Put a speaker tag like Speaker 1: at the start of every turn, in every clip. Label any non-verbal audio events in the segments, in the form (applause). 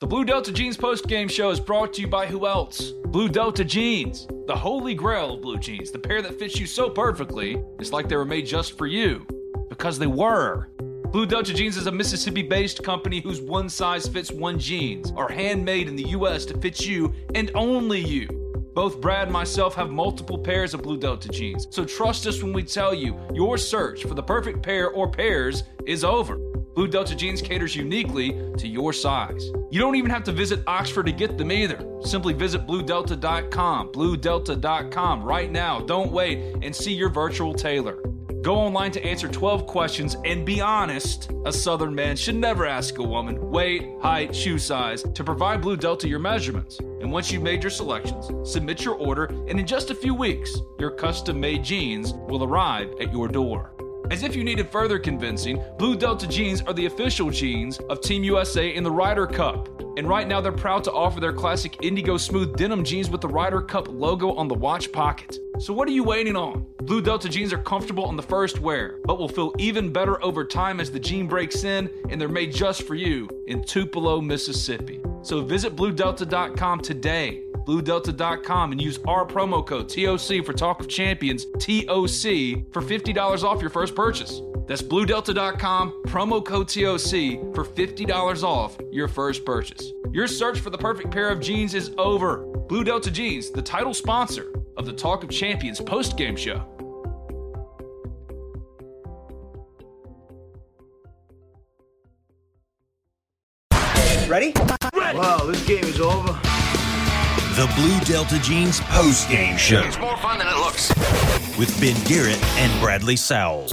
Speaker 1: The Blue Delta Jeans post game show is brought to you by who else? Blue Delta Jeans, the holy grail of blue jeans, the pair that fits you so perfectly, it's like they were made just for you. Because they were. Blue Delta Jeans is a Mississippi based company whose one size fits one jeans are handmade in the US to fit you and only you. Both Brad and myself have multiple pairs of Blue Delta jeans, so trust us when we tell you your search for the perfect pair or pairs is over. Blue Delta jeans caters uniquely to your size. You don't even have to visit Oxford to get them either. Simply visit bluedelta.com, bluedelta.com right now. Don't wait and see your virtual tailor. Go online to answer 12 questions and be honest. A Southern man should never ask a woman weight, height, shoe size to provide Blue Delta your measurements. And once you've made your selections, submit your order, and in just a few weeks, your custom made jeans will arrive at your door. As if you needed further convincing, Blue Delta jeans are the official jeans of Team USA in the Ryder Cup. And right now, they're proud to offer their classic Indigo Smooth denim jeans with the Ryder Cup logo on the watch pocket. So, what are you waiting on? Blue Delta jeans are comfortable on the first wear, but will feel even better over time as the jean breaks in, and they're made just for you in Tupelo, Mississippi. So, visit BlueDelta.com today BlueDelta.com and use our promo code TOC for Talk of Champions, TOC, for $50 off your first purchase. That's BlueDelta.com, promo code TOC for $50 off your first purchase. Your search for the perfect pair of jeans is over. Blue Delta Jeans, the title sponsor of the Talk of Champions post game show.
Speaker 2: Ready? Wow, this game is over.
Speaker 3: The Blue Delta Jeans post game show
Speaker 4: It's more fun than it looks.
Speaker 3: with Ben Garrett and Bradley Sowell.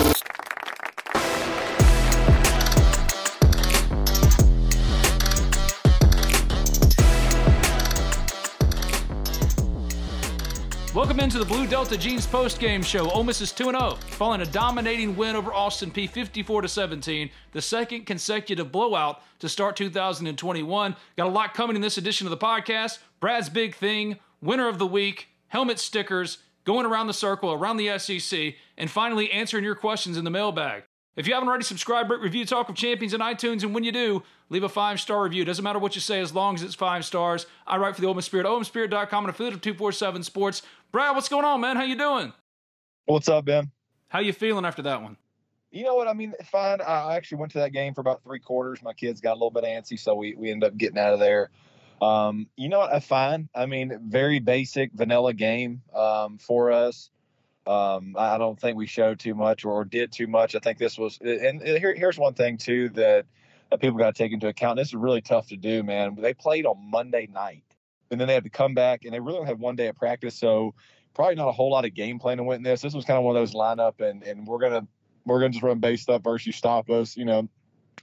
Speaker 1: Welcome into the Blue Delta Jeans post game show. Ole Miss is 2 0, following a dominating win over Austin Peay 54 17, the second consecutive blowout to start 2021. Got a lot coming in this edition of the podcast. Brad's big thing, winner of the week, helmet stickers, going around the circle, around the SEC, and finally answering your questions in the mailbag. If you haven't already subscribed, rate, review Talk of Champions in iTunes, and when you do, leave a five star review. Doesn't matter what you say as long as it's five stars. I write for the Miss Spirit, OleMissSpirit.com, and a affiliate of 247 Sports. Brad, what's going on, man? How you doing?
Speaker 5: What's up, Ben?
Speaker 1: How you feeling after that one?
Speaker 5: You know what? I mean, fine. I actually went to that game for about three quarters. My kids got a little bit antsy, so we, we ended up getting out of there. Um, you know what? I find? I mean, very basic vanilla game um, for us. Um, I don't think we showed too much or, did too much. I think this was, and, here, here's one thing too that, people got to take into account. This is really tough to do, man. They played on Monday night, and then they had to come back, and they really only had one day of practice, so probably not a whole lot of game plan to win this. This was kind of one of those lineup, and and we're gonna we're gonna just run base stuff versus stop us, you know.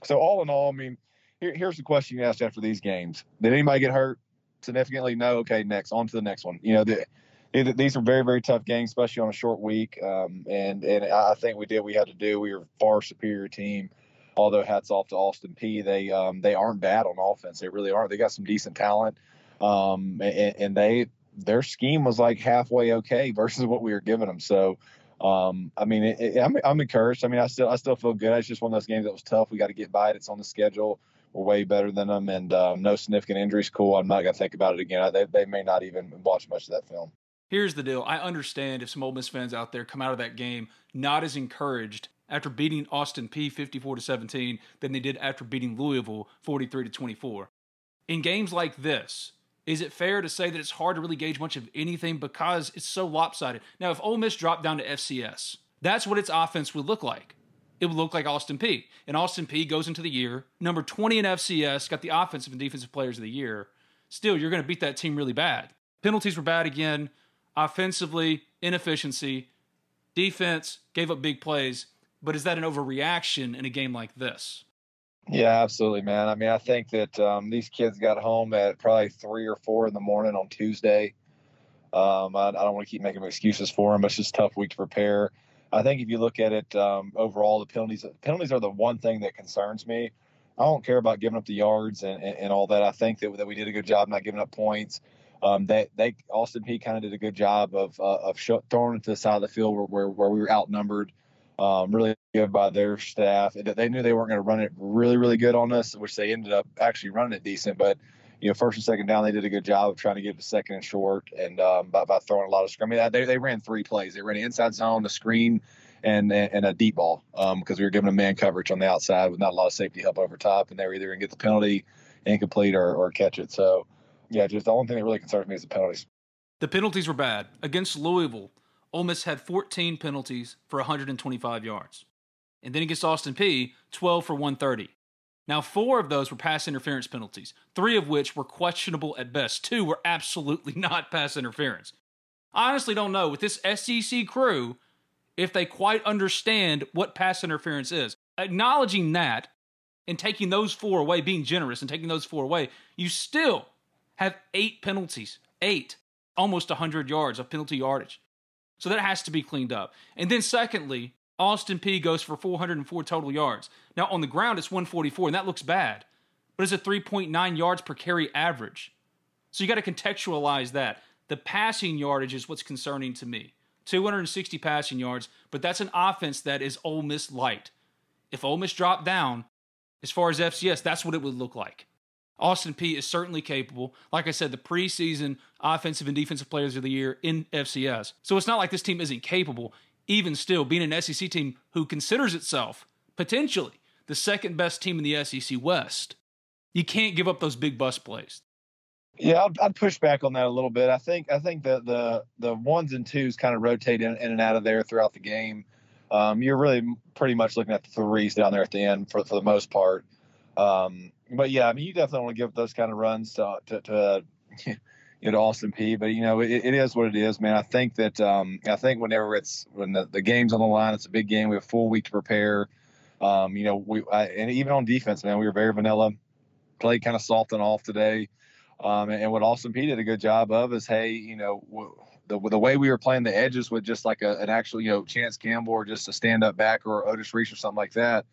Speaker 5: So all in all, I mean, here, here's the question you asked after these games: Did anybody get hurt significantly? No. Okay, next on to the next one. You know, the, these are very very tough games, especially on a short week. Um, and and I think we did what we had to do. We were far superior team. Although hats off to Austin Peay, they um, they aren't bad on offense. They really aren't. They got some decent talent, um, and, and they their scheme was like halfway okay versus what we were giving them. So, um, I mean, it, it, I'm, I'm encouraged. I mean, I still I still feel good. It's just one of those games that was tough. We got to get by it. It's on the schedule. We're way better than them, and um, no significant injuries. Cool. I'm not gonna think about it again. They they may not even watch much of that film.
Speaker 1: Here's the deal. I understand if some Ole Miss fans out there come out of that game not as encouraged after beating Austin Peay 54 to 17 than they did after beating Louisville 43 to 24. In games like this, is it fair to say that it's hard to really gauge much of anything because it's so lopsided? Now, if Ole Miss dropped down to FCS, that's what its offense would look like. It would look like Austin Peay. And Austin Peay goes into the year number 20 in FCS, got the offensive and defensive players of the year. Still, you're going to beat that team really bad. Penalties were bad again. Offensively, inefficiency. Defense gave up big plays. But is that an overreaction in a game like this?
Speaker 5: Yeah, absolutely, man. I mean, I think that um, these kids got home at probably three or four in the morning on Tuesday. Um, I, I, don't want to keep making excuses for them. It's just a tough week to prepare. I think if you look at it um, overall, the penalties penalties are the one thing that concerns me. I don't care about giving up the yards and, and, and all that. I think that, that we did a good job not giving up points. Um, they, they Austin Peay kind of did a good job of uh, of sh- throwing it to the side of the field where, where, where we were outnumbered. Um, really good by their staff. They knew they weren't going to run it really, really good on us, which they ended up actually running it decent. But you know, first and second down, they did a good job of trying to get to second and short, and um, by, by throwing a lot of screen. I mean, they they ran three plays. They ran an inside zone, the screen, and and a deep ball because um, we were giving them man coverage on the outside with not a lot of safety help over top, and they were either going to get the penalty, incomplete, or, or catch it. So, yeah, just the only thing that really concerns me is the penalties.
Speaker 1: The penalties were bad against Louisville. Ole Miss had 14 penalties for 125 yards, and then against Austin Peay, 12 for 130. Now, four of those were pass interference penalties, three of which were questionable at best. Two were absolutely (laughs) not pass interference. I honestly don't know with this SEC crew if they quite understand what pass interference is. Acknowledging that and taking those four away, being generous and taking those four away, you still have eight penalties, eight, almost 100 yards of penalty yardage. So that has to be cleaned up. And then, secondly, Austin Peay goes for 404 total yards. Now, on the ground, it's 144, and that looks bad, but it's a 3.9 yards per carry average. So you got to contextualize that. The passing yardage is what's concerning to me. 260 passing yards, but that's an offense that is Ole Miss light. If Ole Miss dropped down, as far as FCS, that's what it would look like. Austin Peay is certainly capable. Like I said, the preseason offensive and defensive players of the year in FCS. So it's not like this team isn't capable. Even still, being an SEC team who considers itself potentially the second best team in the SEC West, you can't give up those big bus plays.
Speaker 5: Yeah, I'd, I'd, push back on that a little bit. I think I think that the the ones and twos kind of rotate in, in and out of there throughout the game. Um, you're really pretty much looking at the threes down there at the end for for the most part. Um, but yeah, I mean, you definitely want to give those kind of runs to to, to (laughs) know Austin Peay. But you know, it, it is what it is, man. I think that um, I think whenever it's when the, the game's on the line, it's a big game. We have a full week to prepare. Um, you know, we I, and even on defense, man, we were very vanilla. Played kind of soft and off today. Um, and, and, what Austin Peay did a good job of is, hey, you know, w- the the way we were playing the edges with just like a, an actual, you know, Chance Campbell or just a stand up back or Otis Reese or something like that.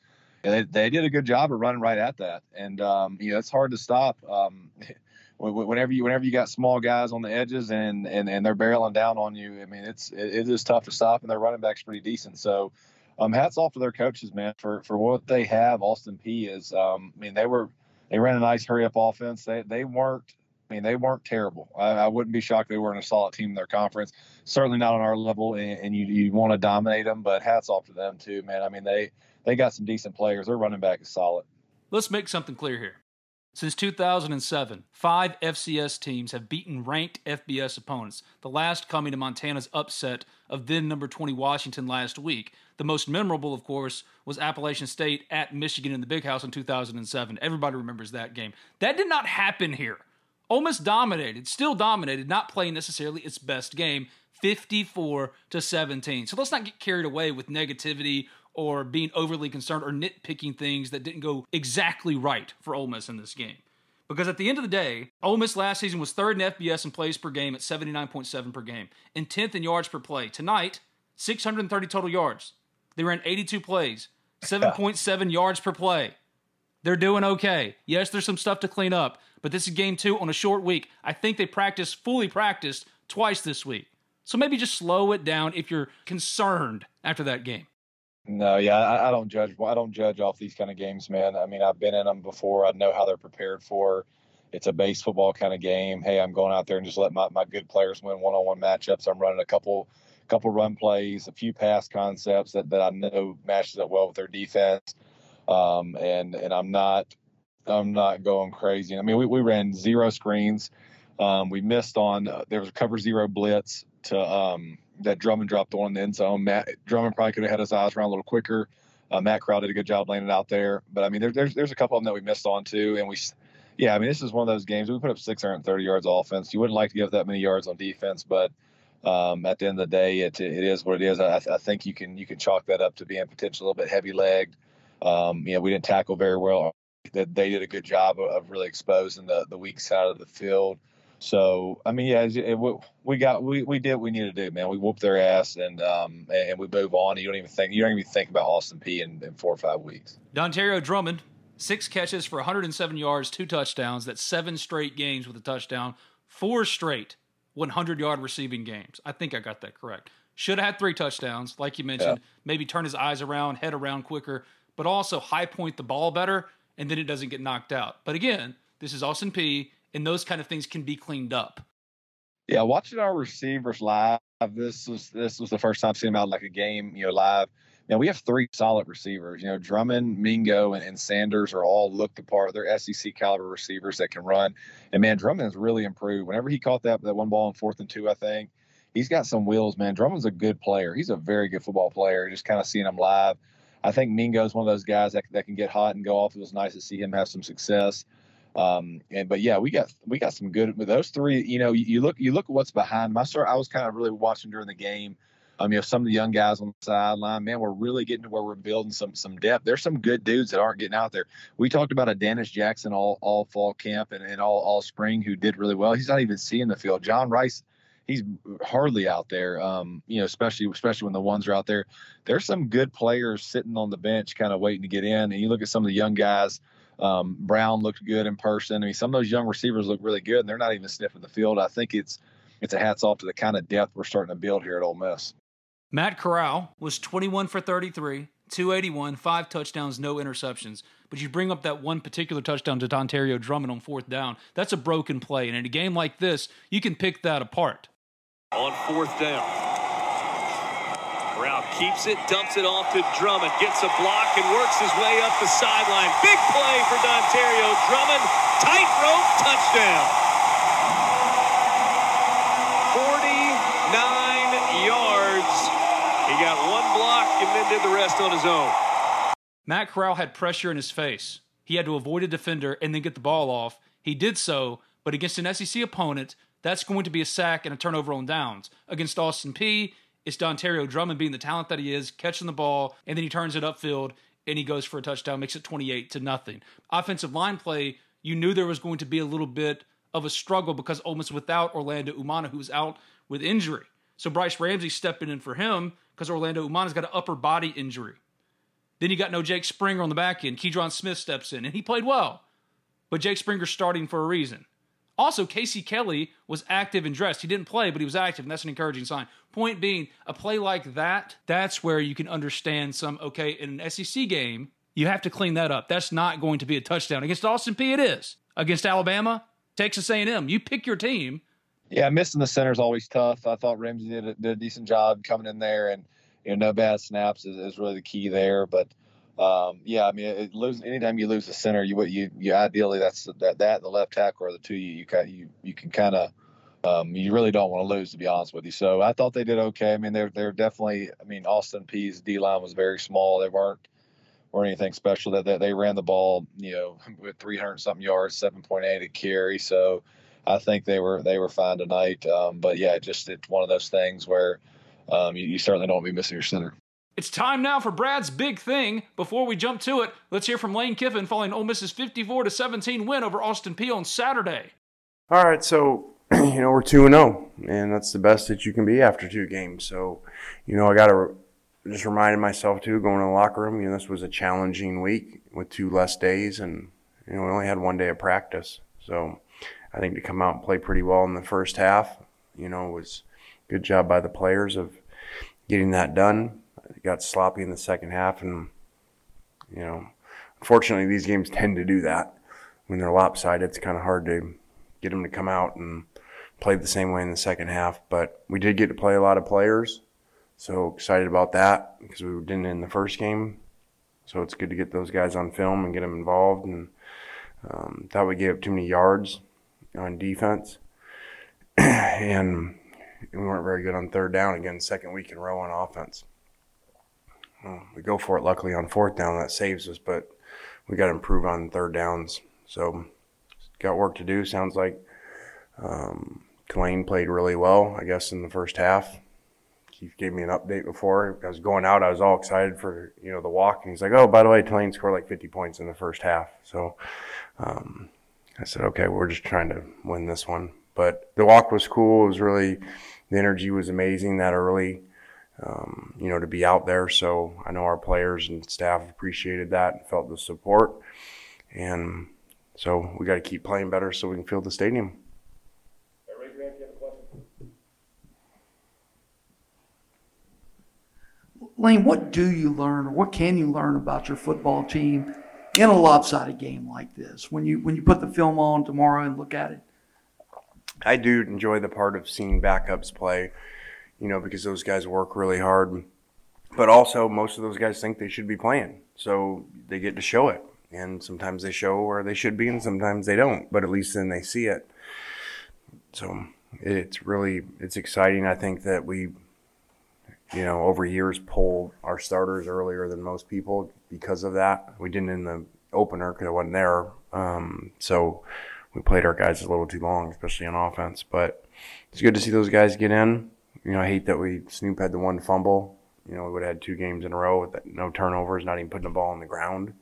Speaker 5: They, they did a good job of running right at that, and um, you know it's hard to stop. Um, (laughs) whenever you whenever you got small guys on the edges and and, and they're barreling down on you, I mean it's it, it is tough to stop, and their running back's pretty decent. So, um, hats off to their coaches, man, for for what they have. Austin Peay is, um, I mean they were they ran a nice hurry up offense. They they weren't. I mean, they weren't terrible. I, I wouldn't be shocked they weren't a solid team in their conference. Certainly not on our level, and, and you you want to dominate them. But hats off to them too, man. I mean, they they got some decent players. Their running back is solid.
Speaker 1: Let's make something clear here. Since 2007, five FCS teams have beaten ranked FBS opponents, the last coming to Montana's upset of then number 20 Washington last week. The most memorable, of course, was Appalachian State at Michigan in the Big House in 2007. Everybody remembers that game. That did not happen here. Ole Miss dominated, still dominated, not playing necessarily its best game, 54 to 17. So let's not get carried away with negativity or being overly concerned or nitpicking things that didn't go exactly right for Ole Miss in this game. Because at the end of the day, Ole Miss last season was third in FBS in plays per game at 79.7 per game and 10th in yards per play. Tonight, 630 total yards. They ran 82 plays, (laughs) 7.7 yards per play. They're doing okay. Yes, there's some stuff to clean up, but this is game two on a short week. I think they practiced, fully practiced twice this week. So maybe just slow it down if you're concerned after that game.
Speaker 5: No, yeah, I, I, don't judge. I don't judge off these kind of games, man. I mean, I've been in them before. I know how they're prepared for. It's a base football kind of game. Hey, I'm going out there and just let my, my good players win one-on-one matchups. I'm running a couple couple run plays, a few pass concepts that, that I know matches up well with their defense. Um, and and I'm not I'm not going crazy. I mean, we, we ran zero screens. Um, we missed on uh, there was a cover zero blitz to um, that Drummond dropped one in the end zone. Matt Drummond probably could have had his eyes around a little quicker. Uh, Matt Corral did a good job laying it out there, but I mean, there, there's there's a couple of them that we missed on too, and we, yeah, I mean, this is one of those games we put up 630 yards offense. You wouldn't like to give that many yards on defense, but um, at the end of the day, it, it is what it is. I, I think you can you can chalk that up to being potentially a little bit heavy legged. Um, you know, we didn't tackle very well. that they did a good job of, of really exposing the the weak side of the field. So I mean, yeah, it, it, we got we, we did what we needed to do, man. We whooped their ass and um and we move on. You don't even think you don't even think about Austin Peay in, in four or five weeks.
Speaker 1: Dontario Drummond, six catches for 107 yards, two touchdowns. That's seven straight games with a touchdown. Four straight 100 yard receiving games. I think I got that correct. Should have had three touchdowns, like you mentioned. Yeah. Maybe turn his eyes around, head around quicker, but also high point the ball better, and then it doesn't get knocked out. But again, this is Austin Peay and those kind of things can be cleaned up.
Speaker 5: Yeah, watching our receivers live, this was this was the first time seeing out like a game, you know, live. Now we have three solid receivers. You know, Drummond, Mingo, and, and Sanders are all looked the part. They're SEC caliber receivers that can run. And man, Drummond has really improved. Whenever he caught that that one ball in fourth and two, I think he's got some wheels, man. Drummond's a good player. He's a very good football player. Just kind of seeing him live. I think Mingo's one of those guys that, that can get hot and go off. It was nice to see him have some success. Um, and but yeah, we got we got some good those three. You know, you, you look you look at what's behind my sir, I was kind of really watching during the game. Um, you know, some of the young guys on the sideline, man, we're really getting to where we're building some some depth. There's some good dudes that aren't getting out there. We talked about a Dannis Jackson all all fall camp and, and all all spring who did really well. He's not even seeing the field. John Rhys, he's hardly out there. Um, you know, especially especially when the ones are out there. There's some good players sitting on the bench, kind of waiting to get in. And you look at some of the young guys. Um, Brown looked good in person. I mean, some of those young receivers look really good, and they're not even sniffing the field. I think it's it's a hats off to the kind of depth we're starting to build here at Ole Miss.
Speaker 1: Matt Corral was 21 for 33, 281, five touchdowns, no interceptions. But you bring up that one particular touchdown to Dontario Drummond on fourth down. That's a broken play, and in a game like this, you can pick that apart.
Speaker 4: On fourth down. Keeps it, dumps it off to Drummond, gets a block and works his way up the sideline. Big play for Dontario Drummond. Tightrope touchdown. 49 yards. He got one block and then did the rest on his own.
Speaker 1: Matt Corral had pressure in his face. He had to avoid a defender and then get the ball off. He did so, but against an SEC opponent, that's going to be a sack and a turnover on downs. Against Austin Peay, it's Dontario Drummond being the talent that he is, catching the ball, and then he turns it upfield and he goes for a touchdown, makes it 28 to nothing. Offensive line play, you knew there was going to be a little bit of a struggle because almost without Orlando Umana, who was out with injury. So Bryce Ramsey stepping in for him because Orlando Umana's got an upper body injury. Then you got no Jake Springer on the back end. Keidron Smith steps in, and he played well. But Jake Springer's starting for a reason. Also, Casey Kelly was active and dressed. He didn't play, but he was active, and that's an encouraging sign. Point being, a play like that, that's where you can understand some, okay, in an SEC game, you have to clean that up. That's not going to be a touchdown. Against Austin Peay, it is. Against Alabama, Texas A&M, you pick your team.
Speaker 5: Yeah, missing the center is always tough. I thought Ramsey did a, did a decent job coming in there, and you know, no bad snaps is, is really the key there. But um, yeah, I mean, it, lose anytime you lose the center, you you you ideally that's that that the left tackle or the two you you you you can kind of um, you really don't want to lose to be honest with you. So I thought they did okay. I mean, they're they're definitely. I mean, Austin Peay's D line was very small. They weren't or anything special. That they, they ran the ball, you know, (laughs) with 300 something yards, 7.8 a carry. So I think they were they were fine tonight. Um, but yeah, just it's one of those things where um, you, you certainly don't want to be missing your center.
Speaker 1: It's time now for Brad's big thing. Before we jump to it, let's hear from Lane Kiffin following Ole Miss's 54 to 17 win over Austin Peay on Saturday.
Speaker 6: All right, so (clears throat) you know we're two and zero, oh, and that's the best that you can be after two games. So, you know, I got to just reminding myself too, going to the locker room. You know, this was a challenging week with two less days, and you know we only had one day of practice. So, I think to come out and play pretty well in the first half, you know, was good job by the players of getting that done got sloppy in the second half, and you know, unfortunately, these games tend to do that. When they're lopsided, it's kind of hard to get them to come out and play the same way in the second half. But we did get to play a lot of players, so excited about that because we didn't in the first game. So it's good to get those guys on film and get them involved. And um, thought we gave up too many yards on defense, (clears throat) and we weren't very good on third down again, second week in a row on offense. Well, we go for it luckily on fourth down. That saves us, but we got to improve on third downs. So, got work to do. Sounds like um, Tulane played really well, I guess, in the first half. Keith gave me an update before. I was going out. I was all excited for you know the walk, and he's like, "Oh, by the way, Tulane scored like 50 points in the first half." So um, I said, "Okay, we're just trying to win this one." But the walk was cool. It was really the energy was amazing that early. Um, you know, to be out there. So I know our players and staff appreciated that and felt the support. And so we got to keep playing better so we can fill the stadium.
Speaker 7: Lane, what do you learn or what can you learn about your football team in a lopsided game like this when you when you put the film on tomorrow and look at it?
Speaker 6: I do enjoy the part of seeing backups play, you know, because those guys work really hard. But also, most of those guys think they should be playing, so they get to show it. And sometimes they show where they should be, and sometimes they don't. But at least then they see it. So it's really it's exciting. I think that we you know, over years pull our starters earlier than most people because of that. We didn't in the opener because I wasn't there. Um, so we played our guys a little too long, especially on offense. But it's good to see those guys get in. You know, I hate that we Snoop had the one fumble. You know, we would have had two games in a row with no turnovers, not even putting the ball on the ground.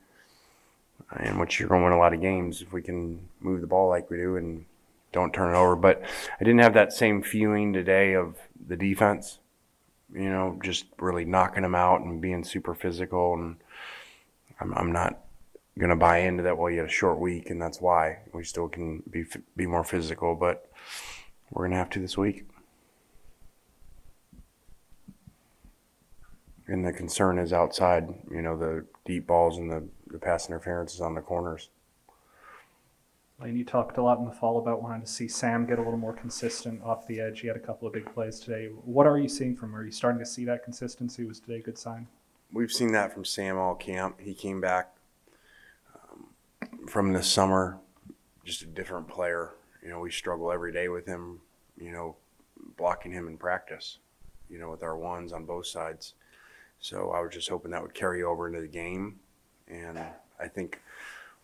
Speaker 6: And which you're going to win a lot of games if we can move the ball like we do and don't turn it over. But I didn't have that same feeling today of the defense you know, just really knocking them out and being super physical. And I'm, I'm not going to buy into that. Well, you had a short week, and that's why we still can be be more physical. But we're going to have to this week. And the concern is outside, you know, the deep balls and the, the pass interferences on the corners.
Speaker 8: Lane, you talked a lot in the fall about wanting to see Sam get a little more consistent off the edge. He had a couple of big plays today. What are you seeing from him? Are you starting to see that consistency? Was today a good sign?
Speaker 6: We've seen that from Sam all camp. He came back um, from the summer, just a different player. You know, we struggle every day with him, you know, blocking him in practice, you know, with our ones on both sides. So I was just hoping that would carry over into the game. And I think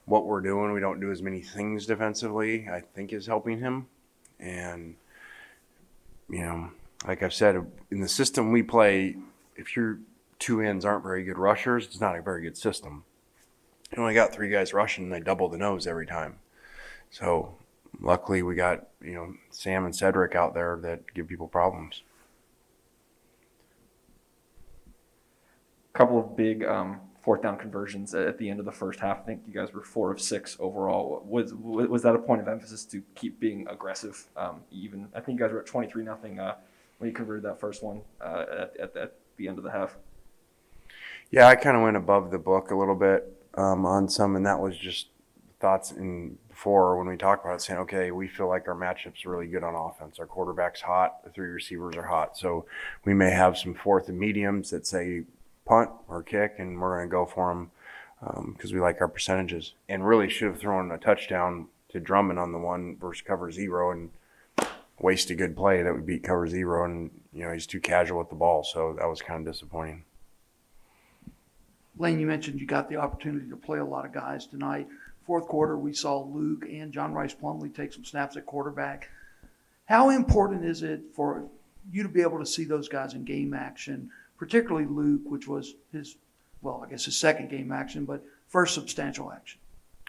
Speaker 6: what we're doing. We don't do as many things defensively, I think is helping him. And, you know, like I've said, in the system we play, if your two ends aren't very good rushers, it's not a very good system. You only got three guys rushing, and they double the nose every time. So luckily, we got you know Sam and Cedric out there that give people problems.
Speaker 9: Couple of big um, fourth down conversions at the end of the first half. I think you guys were four of six overall. Was was that a point of emphasis to keep being aggressive? Um, even I think you guys were at twenty three nothing uh, when you converted that first one uh, at, at, at, the end of the half.
Speaker 6: Yeah, I kind of went above the book a little bit um, on some, and that was just thoughts in before when we talked about it, saying, okay, we feel like our matchup's really good on offense. Our quarterback's hot, the three receivers are hot, so we may have some fourth and mediums that say punt or kick, and we're going to go for them because um, we like our percentages. And really should have thrown a touchdown to Drummond on the one versus cover zero and waste a good play that would beat cover zero. And, you know, he's too casual with the ball. So that was kind of disappointing.
Speaker 7: Lane, you mentioned you got the opportunity to play a lot of guys tonight. Fourth quarter, we saw Luke and John Rhys Plumlee take some snaps at quarterback. How important is it for you to be able to see those guys in game action particularly Luke, which was his, well, I guess his second game action, but first substantial action.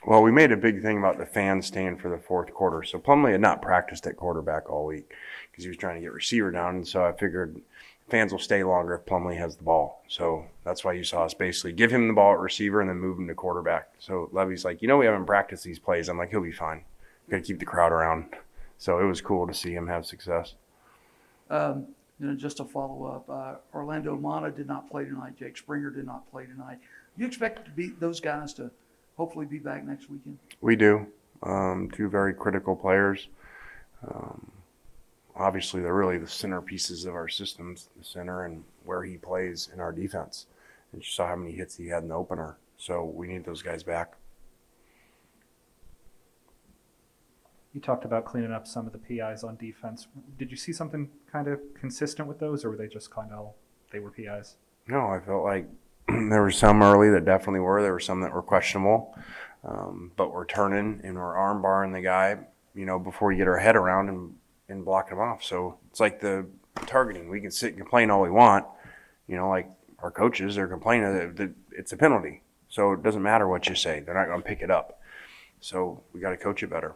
Speaker 6: Well, we made a big thing about the fans staying for the fourth quarter. So Plumlee had not practiced at quarterback all week because he was trying to get receiver down. And so I figured fans will stay longer if Plumlee has the ball. So that's why you saw us basically give him the ball at receiver and then move him to quarterback. So Lebby's like, you know, we haven't practiced these plays. I'm like, he'll be fine. Got to keep the crowd around. So it was cool to see him have success.
Speaker 7: Um, you know, just to follow up, uh, Orlando Umana did not play tonight. Jake Springer did not play tonight. You expect to be those guys to hopefully be back next weekend?
Speaker 6: We do. Um, two very critical players. Um, obviously, they're really the centerpieces of our systems, the center and where he plays in our defense. And you saw how many hits he had in the opener. So we need those guys back.
Speaker 8: You talked about cleaning up some of the PIs on defense. Did you see something kind of consistent with those, or were they just kind of they were PIs?
Speaker 6: No, I felt like (clears throat) there were some early that definitely were. There were some that were questionable, um, but we're turning and we're arm barring the guy, you know, before you get our head around and and blocking him off. So it's like the targeting. We can sit and complain all we want, you know, like our coaches are complaining that, that it's a penalty. So it doesn't matter what you say; they're not going to pick it up. So we got to coach it better.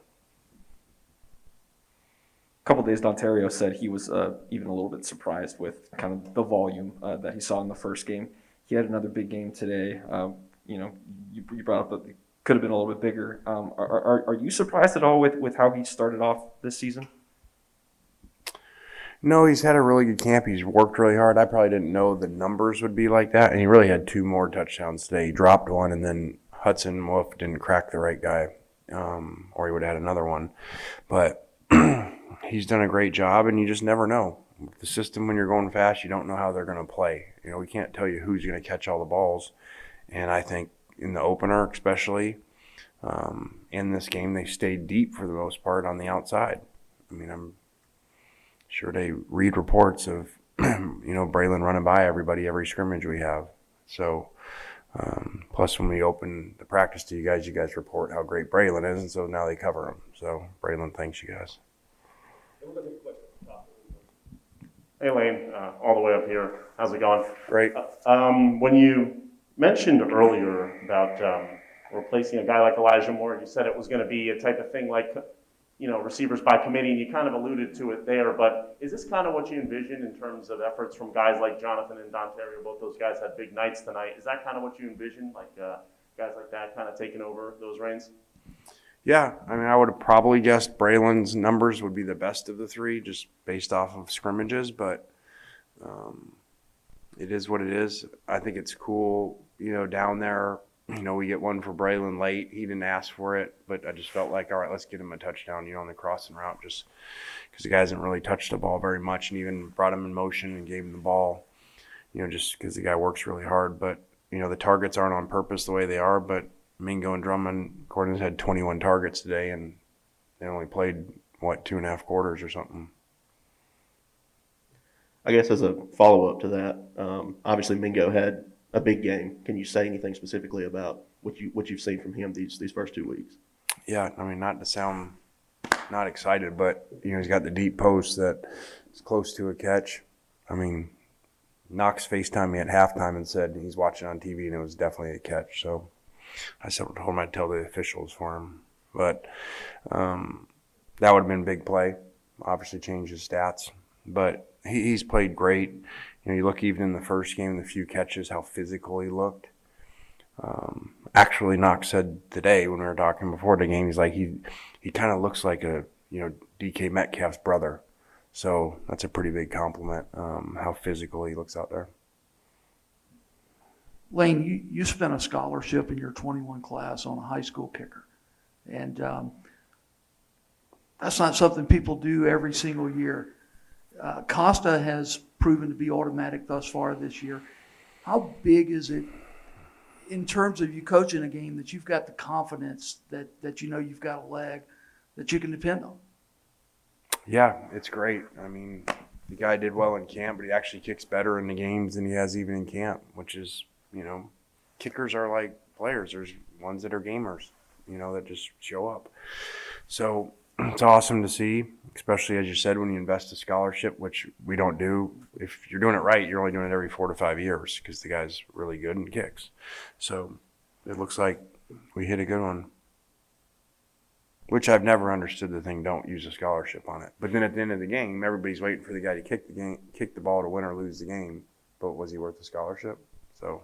Speaker 9: A couple days, Dontario said he was uh, even a little bit surprised with kind of the volume uh, that he saw in the first game. He had another big game today. Um, you know, you, you, brought up that it could have been a little bit bigger. Um, are, are, are you surprised at all with, with how he started off this season?
Speaker 6: No, he's had a really good camp. He's worked really hard. I probably didn't know the numbers would be like that. And he really had two more touchdowns today. He dropped one, and then Hudson Wolf didn't crack the right guy, um, or he would have had another one. But (clears throat) he's done a great job, and you just never know. The system, when you're going fast, you don't know how they're going to play. You know, we can't tell you who's going to catch all the balls. And I think in the opener, especially um, in this game, they stayed deep for the most part on the outside. I mean, I'm sure they read reports of (clears throat) you know Braylon running by everybody every scrimmage we have. So um, plus when we open the practice to you guys, you guys report how great Braylon is, and so now they cover him. So Braylon, thanks you guys.
Speaker 10: Hey Lane, uh, all the way up here. How's it going?
Speaker 6: Great.
Speaker 10: Uh, um, when you mentioned earlier about um, replacing a guy like Elijah Moore, you said it was going to be a type of thing like you know, receivers by committee, and you kind of alluded to it there, but is this kind of what you envision in terms of efforts from guys like Jonathan and Dontario? Both those guys had big nights tonight. Is that kind of what you envision, like uh, guys like that kind of taking over those reins?
Speaker 6: Yeah, I mean, I would have probably guessed Braylon's numbers would be the best of the three, just based off of scrimmages. But um, it is what it is. I think it's cool, you know, down there you know, we get one for Braylon late. He didn't ask for it, but I just felt like, all right, let's get him a touchdown, you know, on the crossing route, just because the guy hasn't really touched the ball very much, and even brought him in motion and gave him the ball, you know, just because the guy works really hard. But you know, the targets aren't on purpose the way they are. But Mingo and Drummond, Gordon's had 21 targets today, and they only played what two and a half quarters or something.
Speaker 11: I guess as a follow up to that, um, obviously Mingo had a big game. Can you say anything specifically about what you what you've seen from him these these first two weeks?
Speaker 6: Yeah, I mean, not to sound not excited, but you know, he's got the deep post that is close to a catch. I mean, Knox FaceTimed me at halftime and said he's watching on TV and it was definitely a catch. So I told him I'd tell the officials for him. But um, that would have been big play. Obviously, change his stats. But he, he's played great. You know, you look even in the first game, the few catches, how physical he looked. Um, actually, Knox said today when we were talking before the game, he's like he he kind of looks like a you know DK Metcalf's brother. So that's a pretty big compliment. Um, how physical he looks out there.
Speaker 7: Lane, you, you spent a scholarship in your 21 class on a high school kicker, and um, that's not something people do every single year. Uh, Costa has proven to be automatic thus far this year. How big is it in terms of you coaching a game that you've got the confidence that, that you know you've got a leg that you can depend on?
Speaker 6: Yeah, it's great. I mean, the guy did well in camp, but he actually kicks better in the games than he has even in camp, which is, you know, kickers are like players. There's ones that are gamers, you know, that just show up. So (clears throat) it's awesome to see, especially as you said, when you invest a scholarship, which we don't do. If you're doing it right, you're only doing it every four to five years because the guy's really good and kicks. So it looks like we hit a good one. Which I've never understood the thing. Don't use a scholarship on it. But then at the end of the game, everybody's waiting for the guy to kick the game, kick the ball to win or lose the game. But was he worth the scholarship? So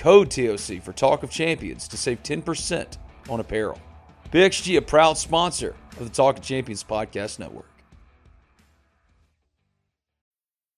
Speaker 1: Code TOC for Talk of Champions to save 10% on apparel. PXG, a proud sponsor of the Talk of Champions podcast network.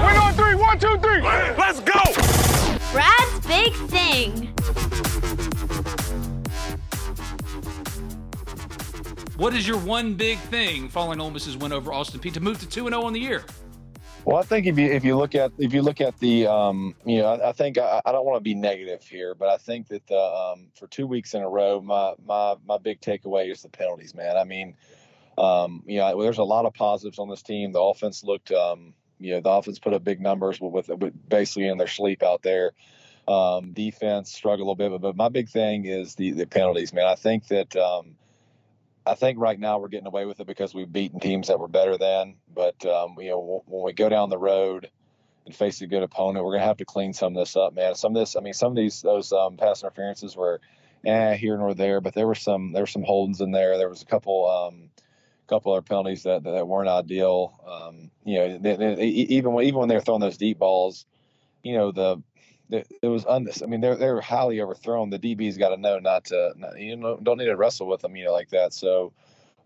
Speaker 12: We're on three. One, two, three. Let's go.
Speaker 13: Brad's Big Thing.
Speaker 1: What is your one big thing following Ole Miss's win over Austin Peay to move to 2 0 on the year?
Speaker 5: Well, I think if you if you look at if you look at the um, you know I, I think I, I don't want to be negative here, but I think that the, um, for two weeks in a row, my my my big takeaway is the penalties, man. I mean, um, you know, there's a lot of positives on this team. The offense looked um, you know, the offense put up big numbers with, with basically in their sleep out there. Um, defense struggled a little bit, but, but my big thing is the the penalties, man. I think that um, I think right now we're getting away with it because we've beaten teams that were better than. But um, you know, when we go down the road and face a good opponent, we're gonna have to clean some of this up, man. Some of this, I mean, some of these those um, pass interferences were, eh, here nor there, but there were some there were some holdings in there. There was a couple. Um, couple of penalties that that weren't ideal. Um, you know, they, they, even when, even when they're throwing those deep balls, you know the it was un, I mean they're they're highly overthrown. The DB's got to know not to not, you know don't need to wrestle with them you know like that. So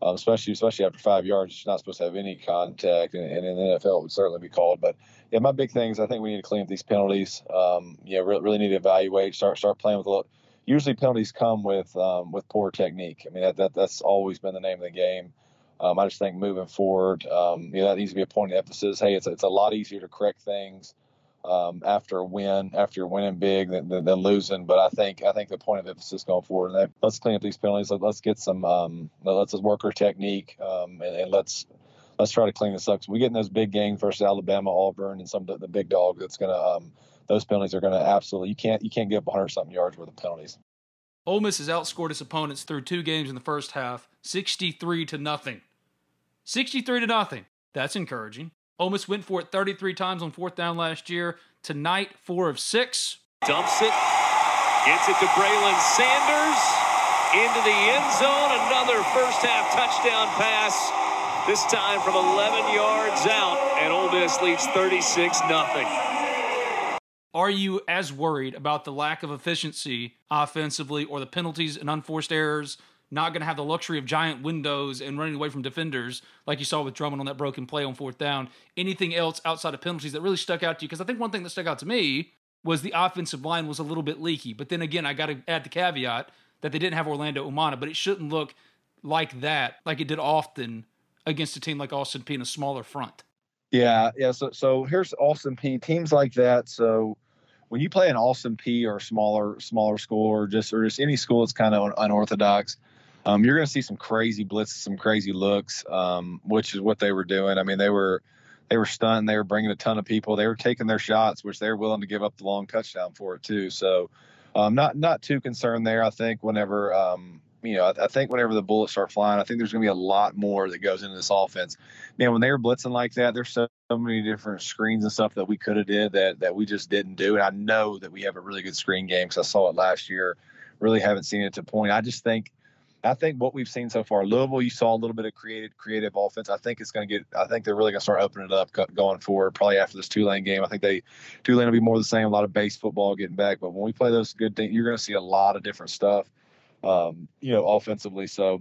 Speaker 5: um, especially especially after five yards, you're not supposed to have any contact, and, and in the NFL it would certainly be called. But yeah, my big thing is I think we need to clean up these penalties. Um, yeah, really, really need to evaluate, start start playing with a little. Usually penalties come with um, with poor technique. I mean that, that that's always been the name of the game. Um, I just think moving forward, um, you know, that needs to be a point of emphasis. Hey, it's it's a lot easier to correct things um, after a win, after you're winning big than, than, than, losing. But I think I think the point of emphasis going forward, that, let's clean up these penalties. Let, us get some, um, let's work our technique, um, and, and, let's let's try to clean this up. So we get in those big games versus Alabama, Auburn, and some of the, the big dogs. That's gonna um, those penalties are gonna absolutely you can't you can't give up 100 something yards worth of penalties.
Speaker 1: Ole Miss has outscored its opponents through two games in the first half, 63 to nothing. 63 to nothing. That's encouraging. Ole Miss went for it 33 times on fourth down last year. Tonight, four of six.
Speaker 4: Dumps it. Gets it to Braylon Sanders. Into the end zone. Another first half touchdown pass. This time from 11 yards out. And Ole Miss leads 36 nothing.
Speaker 1: Are you as worried about the lack of efficiency offensively or the penalties and unforced errors not going to have the luxury of giant windows and running away from defenders like you saw with Drummond on that broken play on fourth down. Anything else outside of penalties that really stuck out to you? Because I think one thing that stuck out to me was the offensive line was a little bit leaky. But then again, I got to add the caveat that they didn't have Orlando Umana, but it shouldn't look like that, like it did often against a team like Austin Peay in a smaller front.
Speaker 5: Yeah, yeah. So, so here's Austin Peay. teams like that. So when you play an Austin Peay or a smaller smaller school or just or just any school that's kind of unorthodox, um, you're going to see some crazy blitzes, some crazy looks, um, which is what they were doing. I mean, they were they were stunned. They were bringing a ton of people. They were taking their shots, which they were willing to give up the long touchdown for it too. So, um, not not too concerned there. I think whenever um, you know, I, I, think whenever the bullets start flying, I think there's going to be a lot more that goes into this offense. Man, when they were blitzing like that, there's so, so many different screens and stuff that we could have did that that we just didn't do. And I know that we have a really good screen game because I saw it last year. Really haven't seen it to point. I just think I think what we've seen so far, Louisville, you saw a little bit of creative, creative offense. I think it's going to get. I think they're really going to start opening it up going forward. Probably after this Tulane game, I think they Tulane will be more the same. A lot of base football getting back, but when we play those good things, you're going to see a lot of different stuff. Um, you know, offensively. So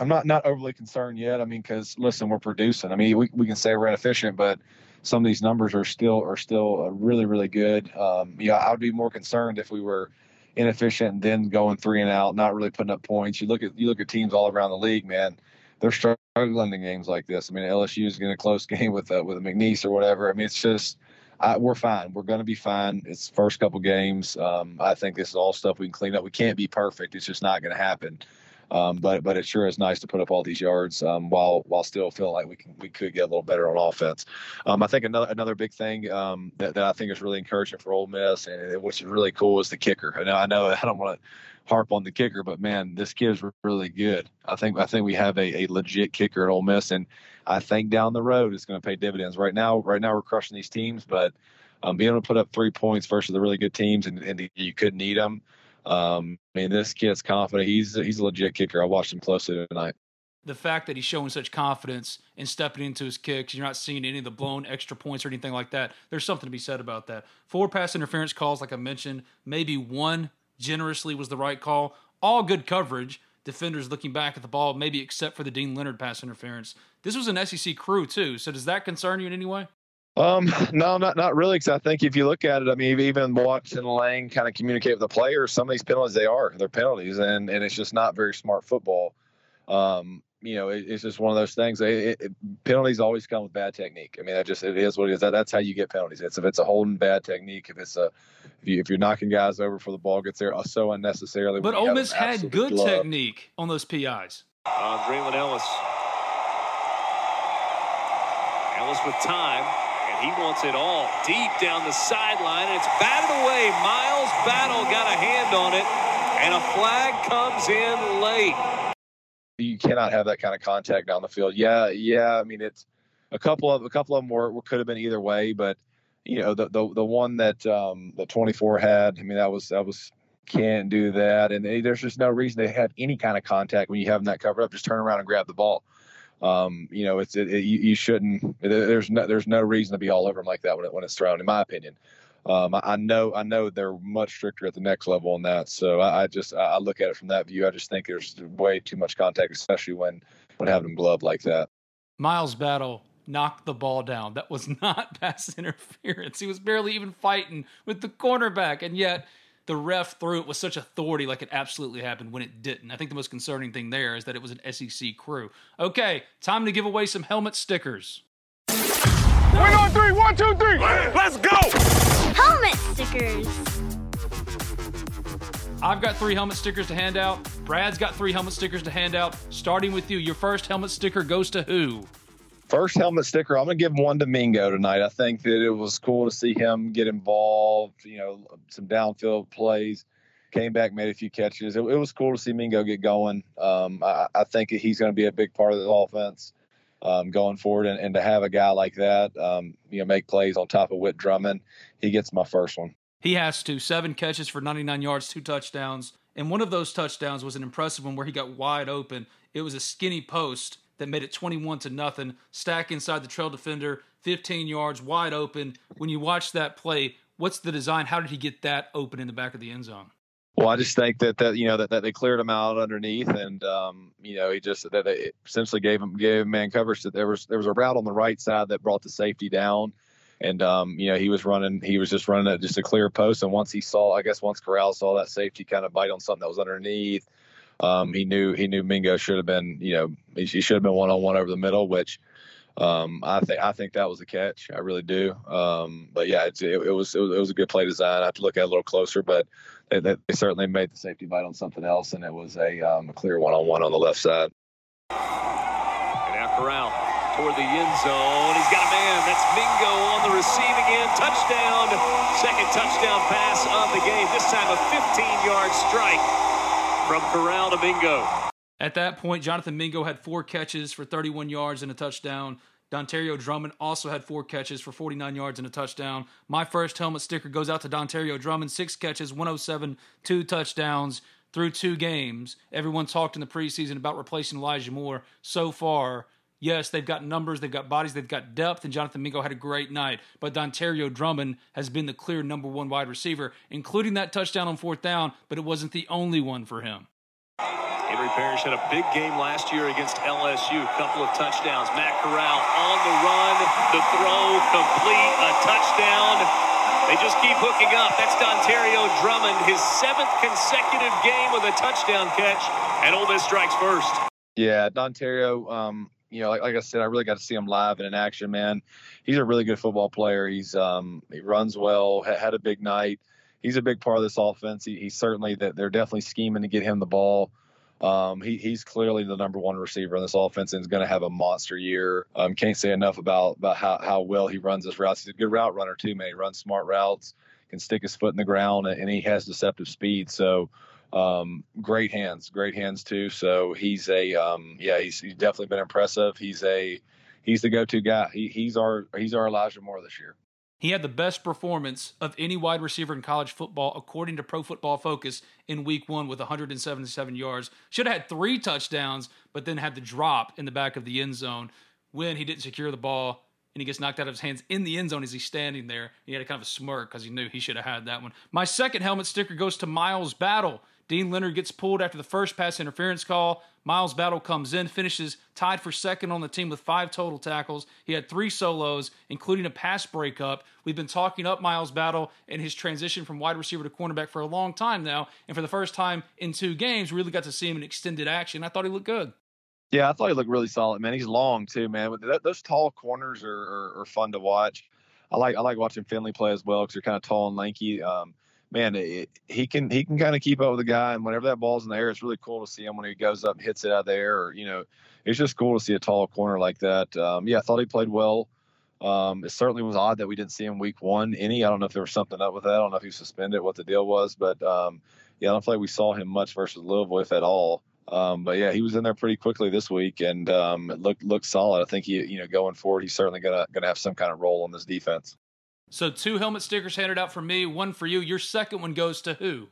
Speaker 5: I'm not not overly concerned yet. I mean, because listen, we're producing. I mean, we we can say we're inefficient, but some of these numbers are still are still uh, really really good. Um, yeah, I would be more concerned if we were inefficient and then going three and out, not really putting up points. You look at you look at teams all around the league, man. They're struggling in games like this. I mean, LSU is getting a close (laughs) game with uh, with a McNeese or whatever. I mean, it's just I, we're fine. We're going to be fine. It's first couple games. Um, I think this is all stuff we can clean up. We can't be perfect. It's just not going to happen. Um, but but it sure is nice to put up all these yards um, while while still feeling like we can we could get a little better on offense. Um, I think another another big thing um, that, that I think is really encouraging for Ole Miss and which is really cool is the kicker. I know I know (laughs) I don't want to harp on the kicker, but man, this kid's really good. I think I think we have a, a legit kicker at Ole Miss, and I think down the road it's going to pay dividends. Right now, right now we're crushing these teams, but um, being able to put up three points versus the really good teams, and, and you couldn't need them. Um, I mean, this kid's confident. He's he's a legit kicker. I watched him closely tonight.
Speaker 1: The fact that he's showing such confidence in stepping into his kicks, you're not seeing any of the blown extra points or anything like that. There's something to be said about that. Four pass interference calls, like I mentioned, maybe one generously was the right call. All good coverage. Defenders looking back at the ball, maybe except for the Deane Leonard pass interference. This was an SEC crew too. So does that concern you in any way?
Speaker 5: Um, (laughs) no, not not really. Because I think if you look at it, I mean, even watching Lane kind of communicate with the players, some of these penalties they are they're penalties, and and it's just not very smart football. Um, you know, it, it's just one of those things. It, it, penalties always come with bad technique. I mean, that just it is what it is. That, that's how you get penalties. It's if it's a holding bad technique, if it's a if, you, if you're knocking guys over for the ball gets there uh, so unnecessarily.
Speaker 1: But Ole Miss had good glove. technique on those PIs.
Speaker 4: Uh, Draylen Ellis. Ellis with time, and he wants it all deep down the sideline, and it's batted away. Miles Battle got a hand on it, and a flag comes in late
Speaker 5: you cannot have that kind of contact down the field. Yeah, yeah. I mean, it's a couple of a couple of them were, could have been either way, but you know, the the the one that um, the 24 had. I mean, that was that was can't do that, and there's just no reason to have any kind of contact when you have that covered up. Just turn around and grab the ball. Um, you know, it's it, it, you, you, shouldn't. There's no there's no reason to be all over them like that when it, when it's thrown, in my opinion. Um, I, I, know I know they're much stricter at the next level on that. So I, I just I look at it from that view. I just think there's way too much contact, especially when when having them gloved like that.
Speaker 1: Miles Battle knocked the ball down. That was (laughs) not pass interference. He was barely even fighting with the cornerback, and yet the ref threw it with such authority like it absolutely happened when it didn't. I think the most concerning thing there is that it was an SEC crew. Okay, time to give away some helmet stickers.
Speaker 12: Win on three. One, two, three. Let's go.
Speaker 13: Helmet stickers.
Speaker 1: I've got three helmet stickers to hand out. Brad's got three helmet stickers to hand out. Starting with you, your first helmet sticker goes to who?
Speaker 5: First helmet sticker, I'm gonna give one to Mingo tonight. I think that it was cool to see him get involved. You know, some downfield plays, came back, made a few catches. It, it was cool to see Mingo get going. Um, I, I, think he's to be a big part of the offense um, going forward. And, and, to have a guy like that, um, you know, make plays on top of Whit Drummond, he gets my first one.
Speaker 1: He has to. Seven catches for 99 yards, two touchdowns. And one of those touchdowns was an impressive one where he got wide open. It was a skinny post that made it 21 to nothing. Stack inside the trail defender, 15 yards, wide open. When you watch that play, what's the design? How did he get that open in the back of the end zone?
Speaker 5: Well, I just think that that you know that, that they cleared him out underneath, and um, you know he just that they essentially gave him gave him man coverage. That there was there was a route on the right side that brought the safety down, and um, you know he was running he was just running at just a clear post. And once he saw, I guess once Corral saw that safety kind of bite on something that was underneath, um, he knew he knew Mingo should have been you know he, he should have been one on one over the middle, which um, I think I think that was a catch. I really do. Um, but yeah, it, it, was, it, was, it was a good play design. I have to look at it a little closer, but they, they certainly made the safety bite on something else, and it was a, um, a clear one on one on the left side.
Speaker 4: And now Corral toward the end zone. He's got a man. That's Mingo on the receiving end. Touchdown. Second touchdown pass of the game. This time a 15-yard strike from Corral to Mingo.
Speaker 1: At that point, Jonathan Mingo had four catches for 31 yards and a touchdown. Dontario Drummond also had four catches for 49 yards and a touchdown. My first helmet sticker goes out to Dontario Drummond, six catches, 107, two touchdowns through two games. Everyone talked in the preseason about replacing Elijah Moore. So far, yes, they've got numbers, they've got bodies, they've got depth, and Jonathan Mingo had a great night. But Dontario Drummond has been the clear number one wide receiver, including that touchdown on fourth down, but it wasn't the only one for him.
Speaker 4: Henry Parrish had a big game last year against LSU. A couple of touchdowns. Matt Corral on the run. The throw complete. A touchdown. They just keep hooking up. That's Dontario Drummond, his seventh consecutive game with a touchdown catch, and Ole Miss strikes first.
Speaker 5: Yeah, Dontario. Um, you know, like, like, I said, I really got to see him live and in action. Man, he's a really good football player. He's um, he runs well. had a big night. He's a big part of this offense. He, he's certainly that they're definitely scheming to get him the ball Um, he, he's clearly the number one receiver in this offense and is going to have a monster year. Um, can't say enough about about how, how well he runs his routes. He's a good route runner too, man. He runs smart routes, can stick his foot in the ground, and, and he has deceptive speed. So um, great hands, great hands too. So he's a um, yeah, he's, he's definitely been impressive. He's a he's the go-to guy. He, he's our he's our Elijah Moore this year.
Speaker 1: He had the best performance of any wide receiver in college football, according to Pro Football Focus, in week one with 177 yards. Should have had three touchdowns, but then had the drop in the back of the end zone when he didn't secure the ball and he gets knocked out of his hands in the end zone as he's standing there. He had a kind of a smirk because he knew he should have had that one. My second helmet sticker goes to Miles Battle. Deane Leonard gets pulled after the first pass interference call. Miles Battle comes in, finishes tied for second on the team with five total tackles. He had three solos, including a pass breakup. We've been talking up Miles Battle and his transition from wide receiver to cornerback for a long time now. And for the first time in two games, really got to see him in extended action. I thought he looked good.
Speaker 5: Yeah, I thought he looked really solid, man. He's long too, man. Those tall corners are, are, are fun to watch. I like I like watching Finley play as well because they're kind of tall and lanky. Um, man, it, he can he can kind of keep up with the guy, and whenever that ball's in the air, it's really cool to see him when he goes up and hits it out of the air. Or you know, it's just cool to see a tall corner like that. Um, yeah, I thought he played well. Um, it certainly was odd that we didn't see him week one. Any, I don't know if there was something up with that. I don't know if he was suspended, what the deal was, but um, yeah, I don't feel like we saw him much versus Louisville, if at all. Um, but yeah, he was in there pretty quickly this week, and um, looked looked solid. I think he, you know, going forward, he's certainly gonna gonna have some kind of role on this defense.
Speaker 1: So two helmet stickers handed out for me, one for you. Your second one goes to who?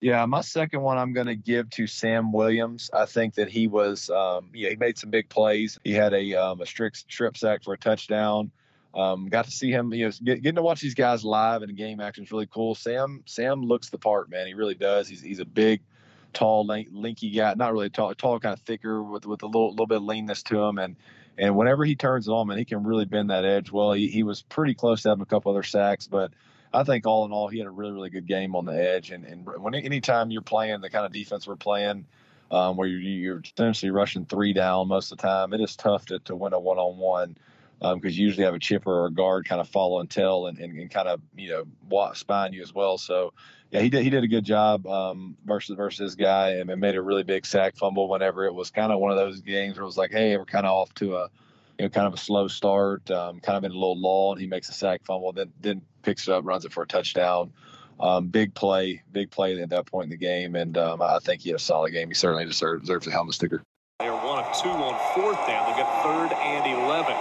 Speaker 5: Yeah, my second one I'm going to give to Sam Williams. I think that he was, um, yeah, he made some big plays. He had a um, a strict strip sack for a touchdown. Um, got to see him, you know, get, getting to watch these guys live in game action is really cool. Sam Sam looks the part, man. He really does. He's he's a big, tall, lank, linky guy. Not really tall, tall, kind of thicker with with a little little bit of leanness to him, and and whenever he turns it on, man, he can really bend that edge well. He, he was pretty close to having a couple other sacks, but I think all in all, he had a really, really good game on the edge. And, and when anytime you're playing the kind of defense we're playing, um, where you're, you're essentially rushing three down most of the time, it is tough to, to win a one on one because you usually have a chipper or a guard kind of follow and tell and, and, and kind of you know spine you as well. So yeah, he did he did a good job um, versus versus this guy and made a really big sack fumble whenever it was kind of one of those games where it was like, hey, we're kind of off to a you know kind of a slow start, um, kind of in a little lull, and he makes a sack fumble, then then picks it up, runs it for a touchdown. Um, big play, big play at that point in the game, and um, I think he had a solid game. He certainly deserves, deserves a helmet sticker.
Speaker 4: They are one of two on fourth down. They got third and eleven.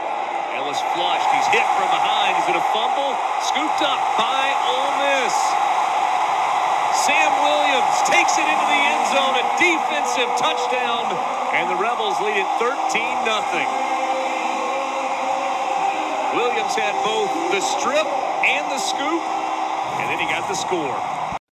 Speaker 4: Ellis flushed. He's hit from behind. Is it a fumble? Scooped up by Ole Miss. Sam Williams takes it into the end zone, a defensive touchdown, and the Rebels lead it 13 0 Williams had both the strip and the scoop, and then he got the score.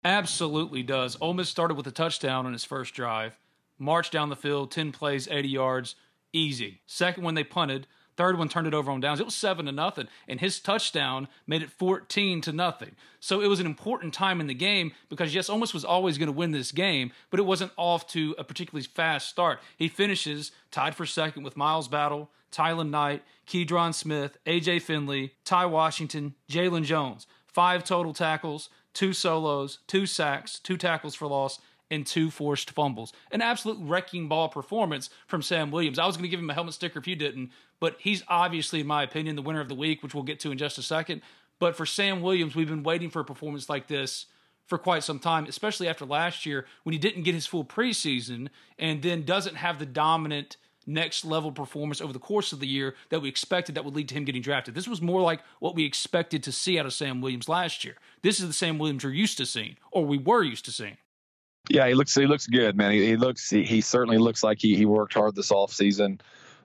Speaker 1: Absolutely does. Ole Miss started with a touchdown on his first drive, marched down the field, 10 plays, 80 yards, easy. Second one, they punted. Third one turned it over on downs. It was seven to nothing, and his touchdown made it fourteen to nothing. So it was an important time in the game because yes, Miss was always going to win this game, but it wasn't off to a particularly fast start. He finishes tied for second with Miles Battle, Tylan Knight, Keidron Smith, AJ Finley, Ty Washington, Jalen Jones. Five total tackles, two solos, two sacks, two tackles for loss, and two forced fumbles. An absolute wrecking ball performance from Sam Williams. I was going to give him a helmet sticker if you didn't, but he's obviously, in my opinion, the winner of the week, which we'll get to in just a second. But for Sam Williams, we've been waiting for a performance like this for quite some time, especially after last year when he didn't get his full preseason and then doesn't have the dominant next level performance over the course of the year that we expected that would lead to him getting drafted. This was more like what we expected to see out of Sam Williams last year. This is the Sam Williams you're used to seeing, or we were used to seeing.
Speaker 5: Yeah, he looks he looks good, man. He, he looks he, he, certainly looks like he, he worked hard this off season.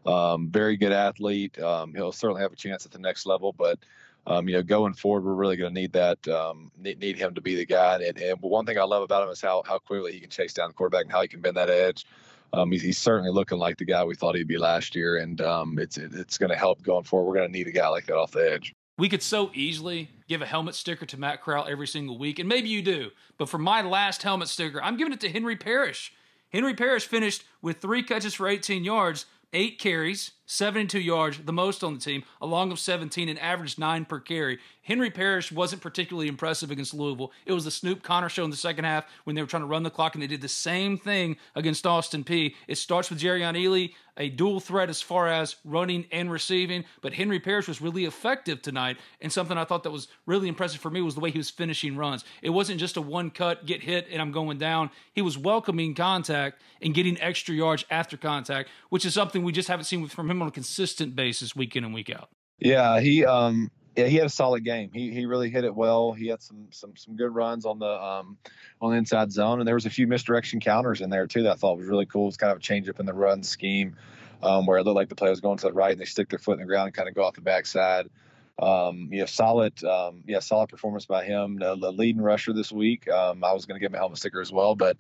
Speaker 5: Um, very good athlete. Um, he'll certainly have a chance at the next level, but um, you know, going forward, we're really going to need that um, need, need, him to be the guy. And, and one thing I love about him is how how quickly he can chase down the quarterback and how he can bend that edge. Um, he's, he's, certainly looking like the guy we thought he'd be last year, and um, it's it, it's going to help going forward. We're going to need a guy like that off the edge.
Speaker 1: We could so easily give a helmet sticker to Matt Corral every single week, and maybe you do. But for my last helmet sticker, I'm giving it to Henry Parrish. Henry Parrish finished with three catches for 18 yards, eight carries, 72 yards, the most on the team, a long of 17, and averaged nine per carry. Henry Parrish wasn't particularly impressive against Louisville. It was the Snoop Conner show in the second half when they were trying to run the clock, and they did the same thing against Austin Peay. It starts with Jerrion Ealy, a dual threat as far as running and receiving, but Henry Parrish was really effective tonight. And something I thought that was really impressive for me was the way he was finishing runs. It wasn't just a one cut, get hit, and I'm going down. He was welcoming contact and getting extra yards after contact, which is something we just haven't seen from him on a consistent basis week in and week out.
Speaker 5: Yeah, he um yeah, he had a solid game. He he really hit it well. He had some some some good runs on the um on the inside zone, and there was a few misdirection counters in there too that I thought was really cool. It's kind of a change up in the run scheme, um, where it looked like the play was going to the right and they stick their foot in the ground and kind of go off the backside. Um, yeah, solid, um, yeah, solid performance by him. The, the leading rusher this week. Um, I was going to give him a helmet sticker as well, but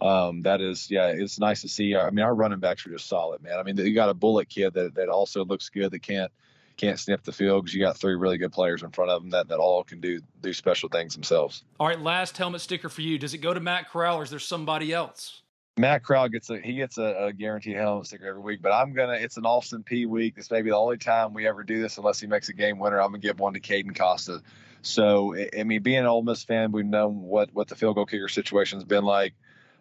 Speaker 5: um, that is, yeah, it's nice to see. I mean, our running backs are just solid, man. I mean, you got a bullet kid that, that also looks good that can't can't sniff the field because you got three really good players in front of them that, that all can do do special things themselves.
Speaker 1: All right, last helmet sticker for you. Does it go to Matt Corral or is there somebody else?
Speaker 5: Matt Corral gets a he gets a, a, guaranteed helmet sticker every week, but I'm gonna it's an Austin Peay week. This may be the only time we ever do this unless he makes a game winner. I'm gonna give one to Caden Costa. So I mean, being an Ole Miss fan, we've known what what the field goal kicker situation has been like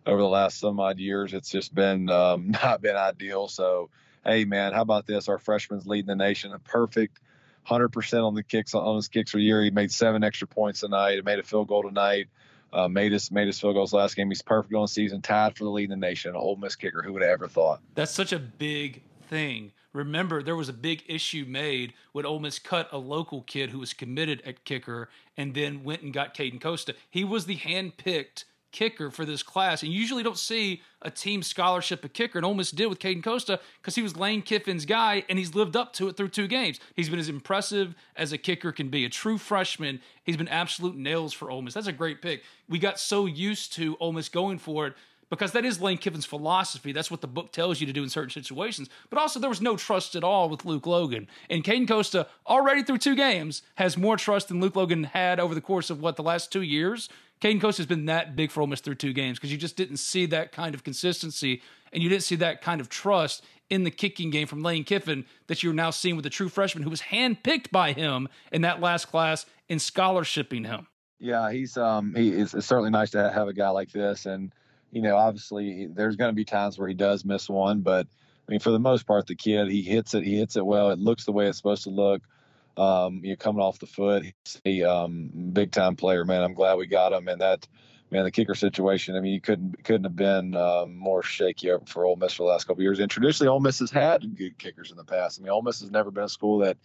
Speaker 5: over the last some odd years. It's just been um, (laughs) not been ideal. So hey man, how about this? Our freshman's leading the nation, a perfect 100% on the kicks on his kicks for year. He made seven extra points tonight. He made a field goal tonight. Uh, made his made his field goals last game. He's perfect on the season, tied for the lead in the nation. An Ole Miss kicker. Who would have ever thought?
Speaker 1: That's such a big thing. Remember, there was a big issue made when Ole Miss cut a local kid who was committed at kicker and then went and got Caden Costa. He was the hand-picked kicker for this class. And you usually don't see a team scholarship a kicker, and Ole Miss did with Caden Costa because he was Lane Kiffin's guy, and he's lived up to it through two games. He's been as impressive as a kicker can be. A true freshman, he's been absolute nails for Ole Miss. That's a great pick. We got so used to Ole Miss going for it because that is Lane Kiffin's philosophy. That's what the book tells you to do in certain situations. But also, there was no trust at all with Luke Logan. And Caden Costa, already through two games, has more trust than Luke Logan had over the course of what, the last two years? Caden Costa has been that big for Ole Miss through two games because you just didn't see that kind of consistency and you didn't see that kind of trust in the kicking game from Lane Kiffin that you're now seeing with the true freshman who was handpicked by him in that last class in scholarshiping him.
Speaker 5: Yeah, he's um he is it's certainly nice to have a guy like this and you know obviously there's going to be times where he does miss one but I mean for the most part the kid he hits it he hits it well it looks the way it's supposed to look um, you know, coming off the foot. He's a um, big time player, man. I'm glad we got him. And that, man, the kicker situation. I mean, you couldn't couldn't have been uh, more shaky for Ole Miss for the last couple years. And traditionally, Ole Miss has had good kickers in the past. I mean, Ole Miss has never been a school that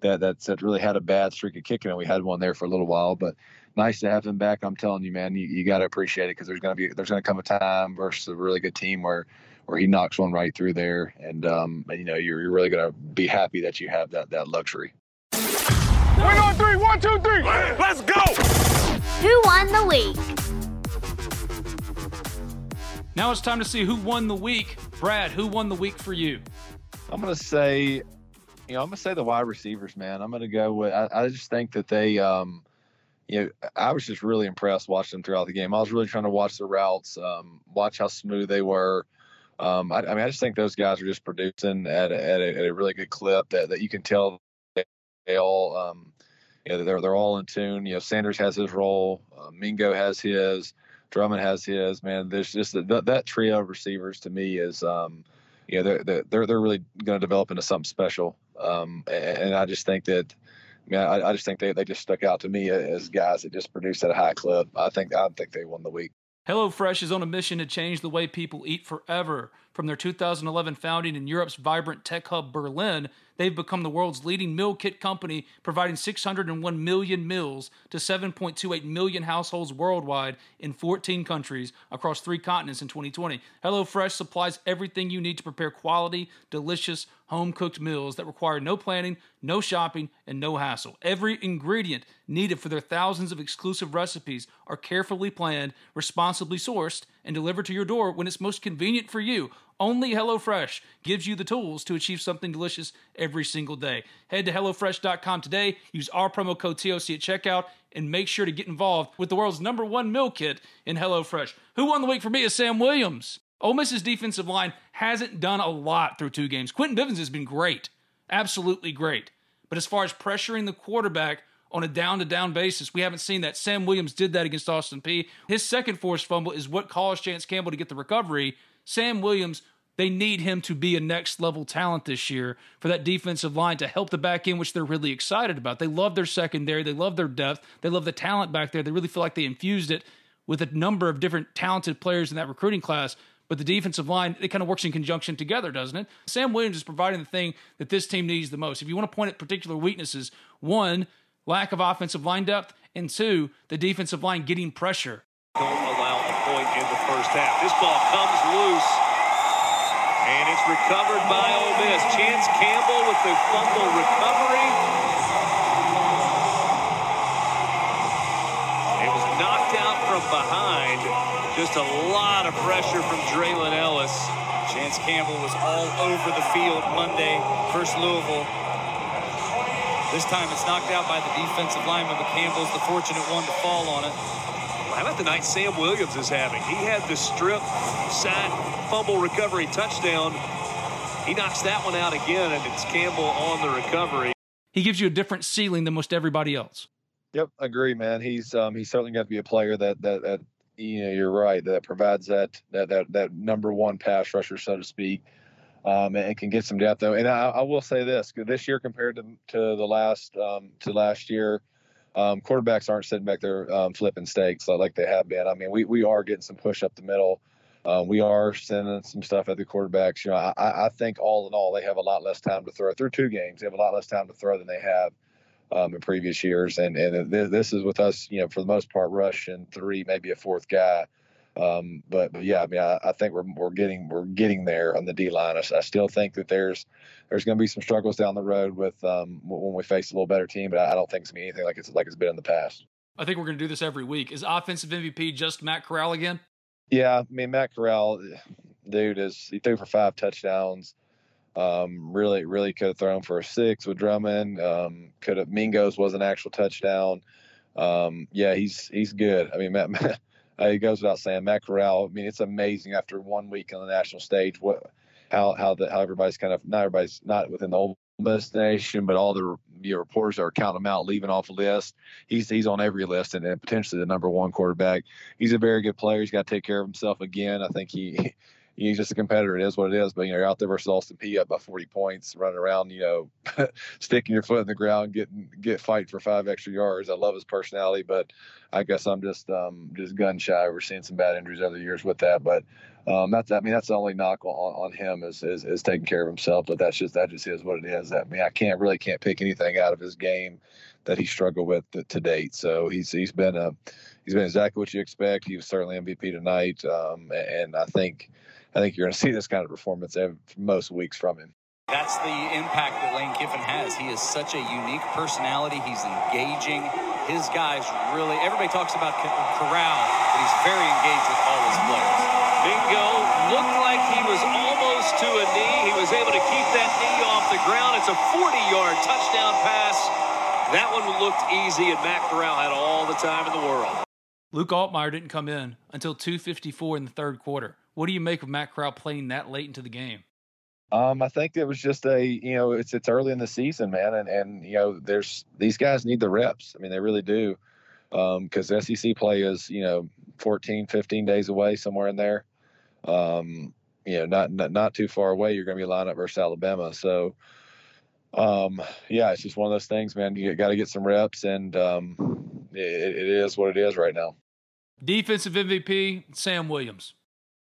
Speaker 5: that that's that really had a bad streak of kicking, and we had one there for a little while. But nice to have him back. I'm telling you, man, you, you got to appreciate it because there's gonna be there's gonna come a time versus a really good team where where he knocks one right through there, and um, you know you're, you're really gonna be happy that you have that that luxury.
Speaker 12: Win on three. One, two, three. Let's go.
Speaker 13: Who won the week?
Speaker 1: Now it's time to see who won the week. Brad, who won the week for you?
Speaker 5: I'm gonna say, you know, I'm gonna say the wide receivers, man. I'm gonna go with. I, I just think that they, um, you know, I was just really impressed watching them throughout the game. I was really trying to watch the routes, um, watch how smooth they were. Um, I, I, mean, I just think those guys are just producing at a, at a, at a really good clip that, that you can tell they all, um, you know, they're they're all in tune. You know, Sanders has his role, uh, Mingo has his, Drummond has his. Man, there's just that, that trio of receivers to me is, um, you know, they're they're they're really going to develop into something special. Um, and, and, I just think that. I mean, I, I just think they, they just stuck out to me as guys that just produced at a high clip. I think I think they won the week.
Speaker 1: HelloFresh is on a mission to change the way people eat forever. From their 2011 founding in Europe's vibrant tech hub Berlin, they've become the world's leading meal kit company, providing 601 million meals to 7.28 million households worldwide in 14 countries across three continents in 2020. HelloFresh supplies everything you need to prepare quality, delicious, home cooked meals that require no planning, no shopping, and no hassle. Every ingredient needed for their thousands of exclusive recipes are carefully planned, responsibly sourced, and delivered to your door when it's most convenient for you. Only HelloFresh gives you the tools to achieve something delicious every single day. Head to HelloFresh.com today, use our promo code TOC at checkout, and make sure to get involved with the world's number one meal kit in HelloFresh. Who won the week for me is Sam Williams. Ole Miss's defensive line hasn't done a lot through two games. Quentin Bivens has been great, absolutely great. But as far as pressuring the quarterback on a down to down basis, we haven't seen that. Sam Williams did that against Austin Peay. His second forced fumble is what caused Chance Campbell to get the recovery. Sam Williams, they need him to be a next level talent this year for that defensive line to help the back end, which they're really excited about. They love their secondary, they love their depth, they love the talent back there. They really feel like they infused it with a number of different talented players in that recruiting class. But the defensive line, it kind of works in conjunction together, doesn't it? Sam Williams is providing the thing that this team needs the most. If you want to point at particular weaknesses, one, lack of offensive line depth, and two, the defensive line getting pressure.
Speaker 4: Don't allow a point in the first half. This ball comes loose, and it's recovered by Ole Miss. Chance Campbell with the fumble recovery. It was knocked out from behind. Just a lot of pressure from Draylen Ellis.
Speaker 14: Chance Campbell was all over the field Monday versus Louisville. This time it's knocked out by the defensive lineman, but Campbell's the fortunate one to fall on it.
Speaker 4: How about the night Sam Williams is having? He had the strip, sack, fumble recovery touchdown. He knocks that one out again, and it's Campbell on the recovery.
Speaker 1: He gives you a different ceiling than most everybody else.
Speaker 5: Yep, agree, man. He's um, he's certainly got to be a player that that that you know you're right that provides that that that that number one pass rusher, so to speak, um, and can get some depth though. And I, I will say this: this year compared to to the last um, to last year, um, quarterbacks aren't sitting back there um, flipping steaks like they have been. I mean, we we are getting some push up the middle. Um, we are sending some stuff at the quarterbacks. You know, I, I think all in all, they have a lot less time to throw through two games. They have a lot less time to throw than they have um, in previous years. And and this is with us, you know, for the most part, rush and three, maybe a fourth guy. Um, but, but yeah, I mean, I, I, think we're we're getting we're getting there on the D line. I, I still think that there's there's going to be some struggles down the road with um, when we face a little better team, but I, I don't think it's going to be anything like it's like it's been in the past.
Speaker 1: I think we're going to do this every week. Is offensive MVP just Matt Corral again?
Speaker 5: Yeah, I mean Matt Corral, dude, is he threw for five touchdowns. Um, really, really could have thrown for a six with Drummond. Um, could have Mingos was an actual touchdown. Um, yeah, he's he's good. I mean, Matt, (laughs) Matt uh, it goes without saying, Matt Corral. I mean, it's amazing after one week on the national stage what how how the how everybody's kind of not everybody's not within the Ole Miss nation, but all the reporters are counting him out, leaving off a list. He's he's on every list and, and potentially the number one quarterback. He's a very good player. He's got to take care of himself again. I think he he's just a competitor. It is what it is. But you know, you're out there versus Austin Peay up by 40 points, running around, you know, (laughs) sticking your foot in the ground, getting get fight for five extra yards. I love his personality, but I guess I'm just um, just gun shy. We're seeing some bad injuries over the years with that, but um, that's I mean that's the only knock on, on him is, is is taking care of himself. But that's just that just is what it is. I mean I can't really can't pick anything out of his game that he struggled with to, to date. So he's he's been a he's been exactly what you expect. He was certainly MVP tonight, um, and I think I think you're going (laughs) to see this kind of performance most weeks from him.
Speaker 14: That's the impact that Lane Kiffin has. He is such a unique personality. He's engaging. His guys really, everybody talks about Corral, but he's very engaged with all his players.
Speaker 4: Mingo looked like he was almost to a knee. He was able to keep that knee off the ground. It's a 40-yard touchdown pass. That one looked easy, and Matt Corral had all the time in the world.
Speaker 1: Luke Altmyer didn't come in until 2:54 in the third quarter. What do you make of Matt Corral playing that late into the game?
Speaker 5: Um, I think it was just a, you know, it's it's early in the season, man, and and you know, there's these guys need the reps. I mean, they really do, because um, SEC play is, you know, 14, 15 days away, somewhere in there. Um, you know, not, not not too far away. You're going to be lined up versus Alabama, so. Um, yeah, it's just one of those things, man. You got to get some reps, and um, it, it is what it is right now.
Speaker 1: Defensive MVP Sam Williams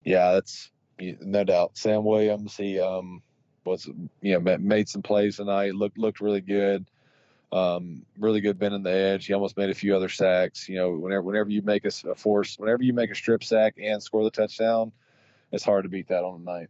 Speaker 5: yeah, that's no doubt. Sam Williams, he um, was you know made some plays tonight. looked looked really good. Um, really good bending the edge. He almost made a few other sacks. You know, whenever whenever you make a, a force, whenever you make a strip sack and score the touchdown, it's hard to beat that on the night.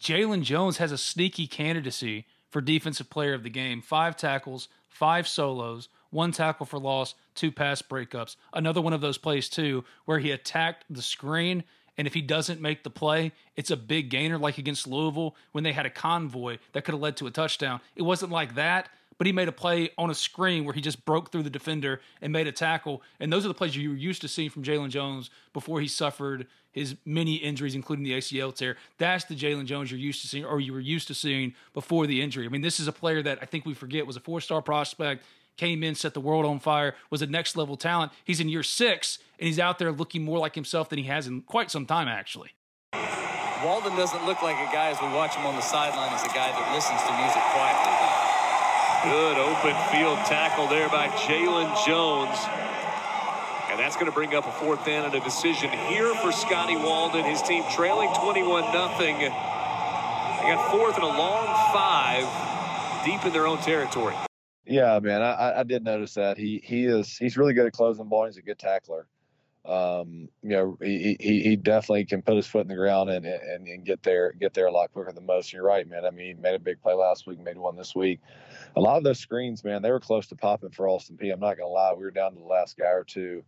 Speaker 1: Jalen Jones has a sneaky candidacy for defensive player of the game. Five tackles, five solos, one tackle for loss, two pass breakups. Another one of those plays too, where he attacked the screen and if he doesn't make the play, it's a big gainer, like against Louisville when they had a convoy that could have led to a touchdown. It wasn't like that, but he made a play on a screen where he just broke through the defender and made a tackle. And those are the plays you were used to seeing from Jalen Jones before he suffered his many injuries, including the ACL tear. That's the Jalen Jones you're used to seeing, or you were used to seeing before the injury. I mean, this is a player that I think we forget was a four star prospect, came in, set the world on fire, was a next level talent. He's in year six, and he's out there looking more like himself than he has in quite some time, actually.
Speaker 14: Walden doesn't look like a guy as we watch him on the sideline as a guy that listens to music quietly.
Speaker 4: Good open field tackle there by Jalen Jones. And that's going to bring up a fourth down and a decision here for Scotty Walden. His team trailing 21 nothing. They got fourth and a long five deep in their own territory.
Speaker 5: Yeah, man, I, I did notice that he he is he's really good at closing ball. He's a good tackler. Um, you know, he, he he definitely can put his foot in the ground and, and and get there get there a lot quicker than most. You're right, man. I mean, he made a big play last week, made one this week. A lot of those screens, man, they were close to popping for Austin Peay. I'm not gonna lie, we were down to the last guy or two.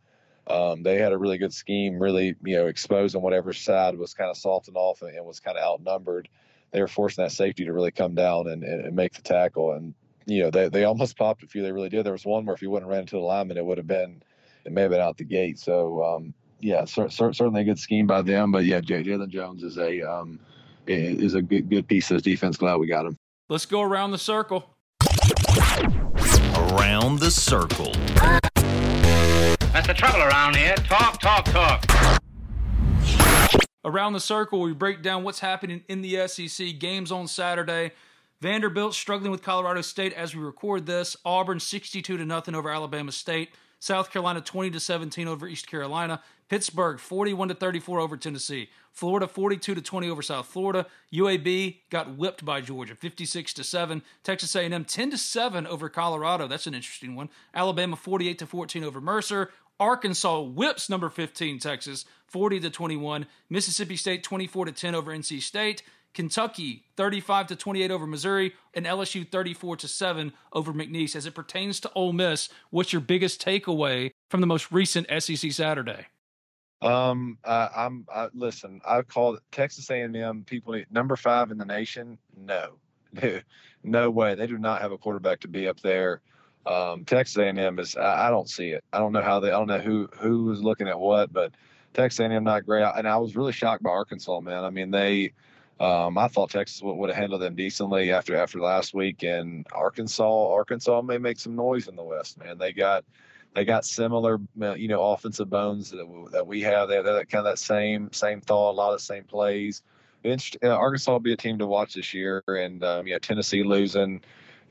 Speaker 5: Um, they had a really good scheme, really, you know, exposing whatever side was kind of salting off and, and was kind of outnumbered. They were forcing that safety to really come down and, and make the tackle. And you know, they, they almost (laughs) popped a few. They really did. There was one where if he wouldn't have ran into the lineman, it would have been, it may have been out the gate. So, um, yeah, cer- cer- certainly a good scheme by them. But yeah, Jalen Jones is a um, is a good good piece of this defense. Glad we got him.
Speaker 1: Let's go around the circle.
Speaker 3: Around the circle.
Speaker 15: That's the trouble around here. Talk, talk, talk.
Speaker 1: Around the circle, we break down what's happening in the SEC. Games on Saturday. Vanderbilt struggling with Colorado State as we record this. Auburn 62 to nothing over Alabama State. South Carolina 20 to 17 over East Carolina. Pittsburgh 41 to 34 over Tennessee. Florida 42 to 20 over South Florida. UAB got whipped by Georgia 56 to 7. Texas A&M 10 to 7 over Colorado. That's an interesting one. Alabama 48 to 14 over Mercer. Arkansas whips number 15 Texas 40 to 21. Mississippi State 24 to 10 over NC State. Kentucky 35 to 28 over Missouri and LSU 34 to 7 over McNeese. As it pertains to Ole Miss, what's your biggest takeaway from the most recent SEC Saturday?
Speaker 5: Um, I'm I, listen. I call Texas A&M people number five in the nation. No, (laughs) no way. They do not have a quarterback to be up there. Um, Texas A&M is. I, I don't see it. I don't know how they. I don't know who who was looking at what, but Texas A&M not great. And I was really shocked by Arkansas, man. I mean they um, I thought Texas would, would have handled them decently after after last week, and Arkansas Arkansas may make some noise in the West. Man, they got they got similar you know offensive bones that, that we have. They have that kind of that same same thought, a lot of the same plays. Uh, Arkansas will be a team to watch this year, and um, yeah, Tennessee losing,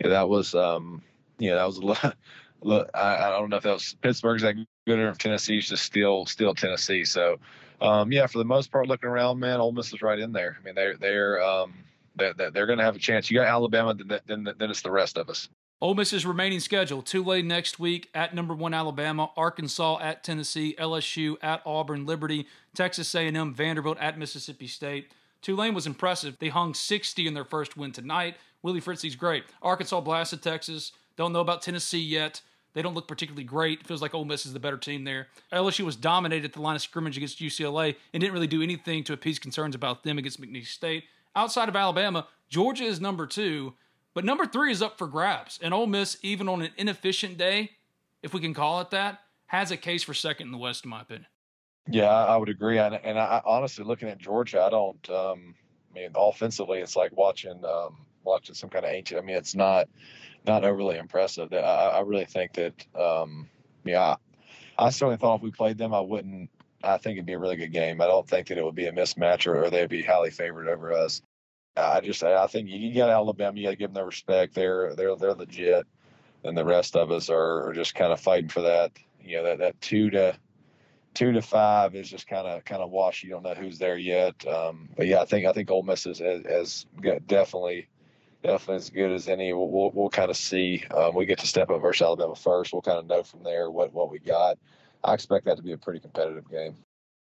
Speaker 5: that was um, that was a lot. (laughs) Look, I, I don't know if that was Pittsburgh's that good or if Tennessee's just still still Tennessee. So um, yeah, for the most part, looking around, man, Ole Miss is right in there. I mean, they're they're um, they're, they're going to have a chance. You got Alabama, then then then it's the rest of us.
Speaker 1: Ole Miss's remaining schedule: Tulane next week at number one Alabama, Arkansas at Tennessee, LSU at Auburn, Liberty, Texas A&M, Vanderbilt at Mississippi State. Tulane was impressive. They hung 60 in their first win tonight. Willie Fritz's great. Arkansas blasted Texas. Don't know about Tennessee yet. They don't look particularly great. It feels like Ole Miss is the better team there. LSU was dominated at the line of scrimmage against UCLA and didn't really do anything to appease concerns about them against McNeese State. Outside of Alabama, Georgia is number two, but number three is up for grabs. And Ole Miss, even on an inefficient day, if we can call it that, has a case for second in the West, in my opinion.
Speaker 5: Yeah, I would agree. And, and I, honestly, looking at Georgia, I don't. Um, I mean, offensively, it's like watching um, watching some kind of ancient. I mean, it's not not overly impressive. I, I really think that, um, yeah, I certainly thought if we played them, I wouldn't. I think it'd be a really good game. I don't think that it would be a mismatch or, or they'd be highly favored over us. I just, I think you got Alabama. You got to give them their respect. They're they're they're legit, and the rest of us are, are just kind of fighting for that. You know that that two to two to five is just kind of kind of wash. You don't know who's there yet. Um, but yeah, I think I think Ole Miss has, has, has definitely definitely as good as any. We'll, we'll, we'll kind of see. Um, we get to step up versus Alabama first. We'll kind of know from there what, what we got. I expect that to be a pretty competitive game.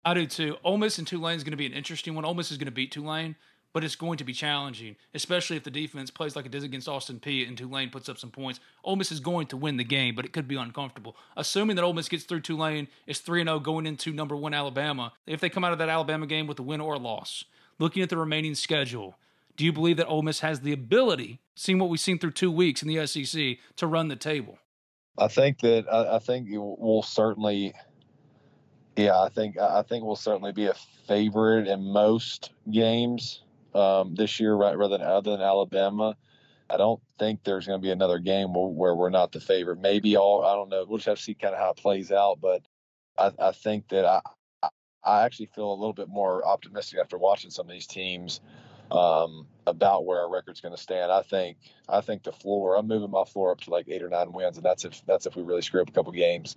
Speaker 1: I do too. Ole Miss and Tulane is going to be an interesting one. Ole Miss is going to beat Tulane, but it's going to be challenging, especially if the defense plays like it does against Austin Peay and Tulane puts up some points. Ole Miss is going to win the game, but it could be uncomfortable. Assuming that Ole Miss gets through Tulane, is 3 0 going into number one Alabama. If they come out of that Alabama game with a win or a loss, looking at the remaining schedule, Do you believe that Ole Miss has the ability, seeing what we've seen through two weeks in the SEC, to run the table?
Speaker 5: I think that I, I think we'll certainly, yeah, I think I think we'll certainly be a favorite in most games um, this year, right? Rather than other than Alabama. I don't think there's going to be another game where, we're not the favorite. Maybe all I don't know. We'll just have to see kind of how it plays out. But I, I think that I I actually feel a little bit more optimistic after watching some of these teams um, about where our record's going to stand. I think I think the floor. I'm moving my floor up to like eight or nine wins, and that's if that's if we really screw up a couple games,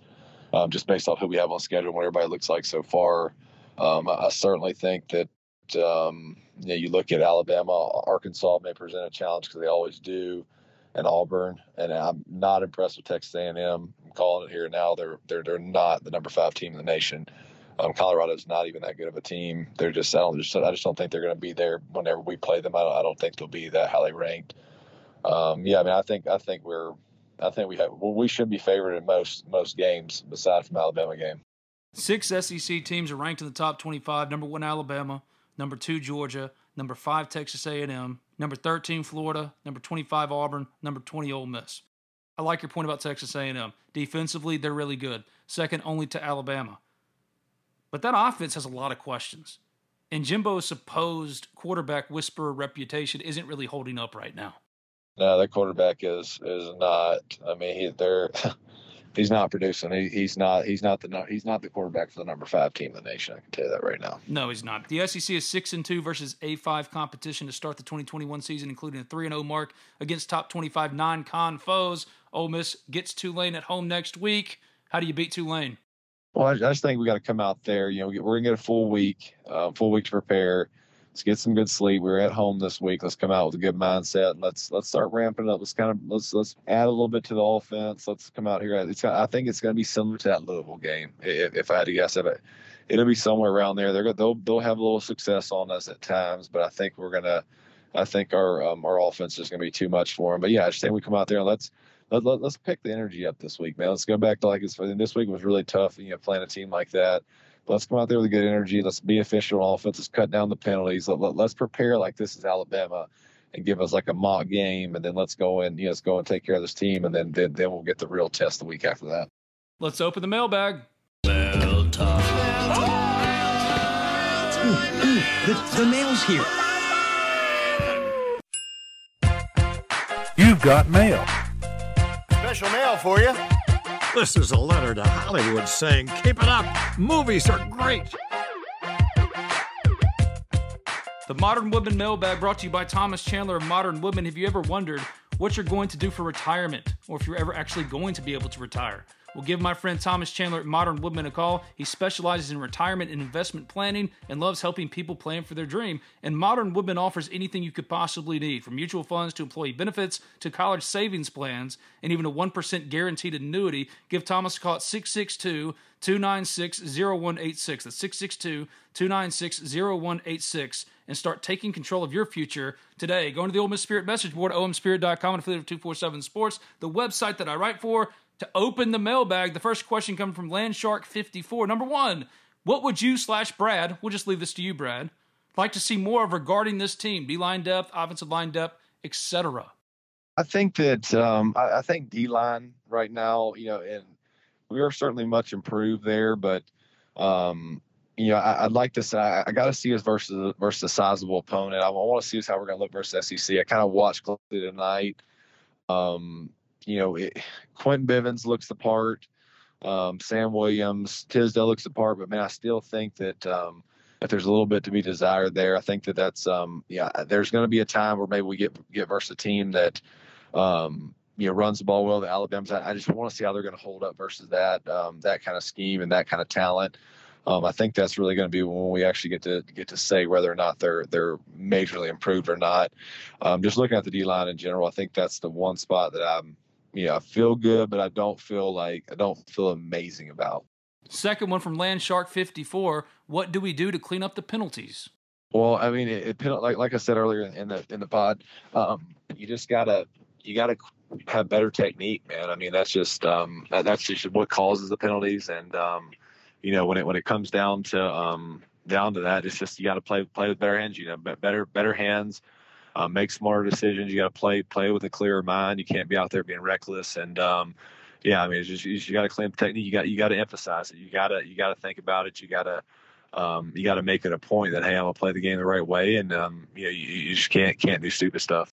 Speaker 5: um, just based off who we have on schedule and what everybody looks like so far. Um, I, I, certainly think that um, you, know, you look at Alabama, Arkansas may present a challenge because they always do, and Auburn. And I'm not impressed with Texas A&M. I'm calling it here now. They're they're they're not the number five team in the nation. Um, Colorado's not even that good of a team. They're just I don't just I just don't think they're going to be there whenever we play them. I don't, I don't think they'll be that highly ranked. Um, yeah, I mean I think I think we're I think we have well, we should be favored in most most games besides from Alabama game.
Speaker 1: Six SEC teams are ranked in the top 25. Number one Alabama, number two Georgia, number five Texas A&M, number 13 Florida, number 25 Auburn, number 20 Ole Miss. I like your point about Texas A&M. Defensively, they're really good. Second only to Alabama. But that offense has a lot of questions. And Jimbo's supposed quarterback whisperer reputation isn't really holding up right now.
Speaker 5: No, that quarterback is is not. I mean, he, they're (laughs) he's not producing. He, he's not. He's not the he's not the quarterback for the number five team in the nation. I can tell you that right now.
Speaker 1: No, he's not. The SEC is six and two versus A five competition to start the 2021 season, including a three and zero mark against top 25 non-con foes. Ole Miss gets Tulane at home next week. How do you beat Tulane?
Speaker 5: Well, I, just think we got to come out there. You know, we're gonna get a full week, uh, full week to prepare. Let's get some good sleep. We're at home this week. Let's come out with a good mindset. Let's let's start ramping up. Let's kind of let's let's add a little bit to the offense. Let's come out here. It's I think it's to be similar to that Louisville game. If, if I had to guess, it, it'll be somewhere around there. They're they'll they'll have a little success on us at times, but I think we're gonna. I think our um, our offense is going to be too much for them. But yeah, I just think we come out there and let's let, let, us pick the energy up this week, man. Let's go back to like it's this week was really tough, you know, playing a team like that. But let's come out there with a good energy. Let's be efficient on offense. Let's cut down the penalties. Let, let, let's prepare like this is Alabama and give us like a mock game, and then let's go and you know, let's go and take care of this team, and then then, then we'll get the real test the week after that.
Speaker 1: Let's open the mailbag.
Speaker 3: Mail time.
Speaker 16: Ooh, ooh, the, the mail's here.
Speaker 17: You've got mail.
Speaker 2: Special mail for you.
Speaker 17: This is a letter to Hollywood saying, Keep it up! Movies are great!
Speaker 1: The Modern Woodmen Mailbag brought to you by Thomas Chandler of Modern Woodmen. Have you ever wondered what you're going to do for retirement or if you're ever actually going to be able to retire? We'll give my friend Thomas Chandler at Modern Woodmen a call. He specializes in retirement and investment planning and loves helping people plan for their dream. And Modern Woodmen offers anything you could possibly need, from mutual funds to employee benefits to college savings plans and even a 1% guaranteed annuity. Give Thomas a call at 662 296 0186. That's 662 296 0186 and start taking control of your future today. Go into the Ole Miss Spirit message board, omspirit.com, and affiliate of 247 Sports, the website that I write for to open the mailbag. The first question comes from Landshark54. Number one, what would you slash Brad, we'll just leave this to you, Brad, like to see more of regarding this team? D line depth, offensive line depth, etc.
Speaker 5: I think that um, I, I, think D line right now, you know, and we are certainly much improved there, but um, you know, I, would like to say I, I got to see us versus versus a sizable opponent. I, I want to see us how we're going to look versus SEC. I kind of watched closely tonight. Um, you know, it, Quentin Bivens looks the part. Um, Sam Williams, Tisdale looks the part, but man, I still think that um, if there's a little bit to be desired there, I think that that's um, yeah. There's going to be a time where maybe we get get versus a team that um, you know runs the ball well. The Alabama's. I, I just want to see how they're going to hold up versus that um, that kind of scheme and that kind of talent. Um, I think that's really going to be when we actually get to get to say whether or not they're they're majorly improved or not. Um, just looking at the D line in general, I think that's the one spot that I'm you know, I feel good, but I don't feel like I don't feel amazing about.
Speaker 1: Second one from Landshark 54. What do we do to clean up the penalties?
Speaker 5: Well, I mean, it, it like like I said earlier in the in the pod, um, you just gotta you gotta have better technique, man. I mean, that's just um, that, that's just what causes the penalties, and um, you know, when it when it comes down to um, down to that, it's just you got to play play with better hands. You know, better better hands uh, make smarter decisions. You got to play play with a clearer mind. You can't be out there being reckless. And um, yeah, I mean, it's just you, you got to clean the technique. You got you got to emphasize it. You got to you got to think about it. You got to um, you got to make it a point that hey, I'm gonna play the game the right way, and um, you know, you, you just can't can't do stupid stuff.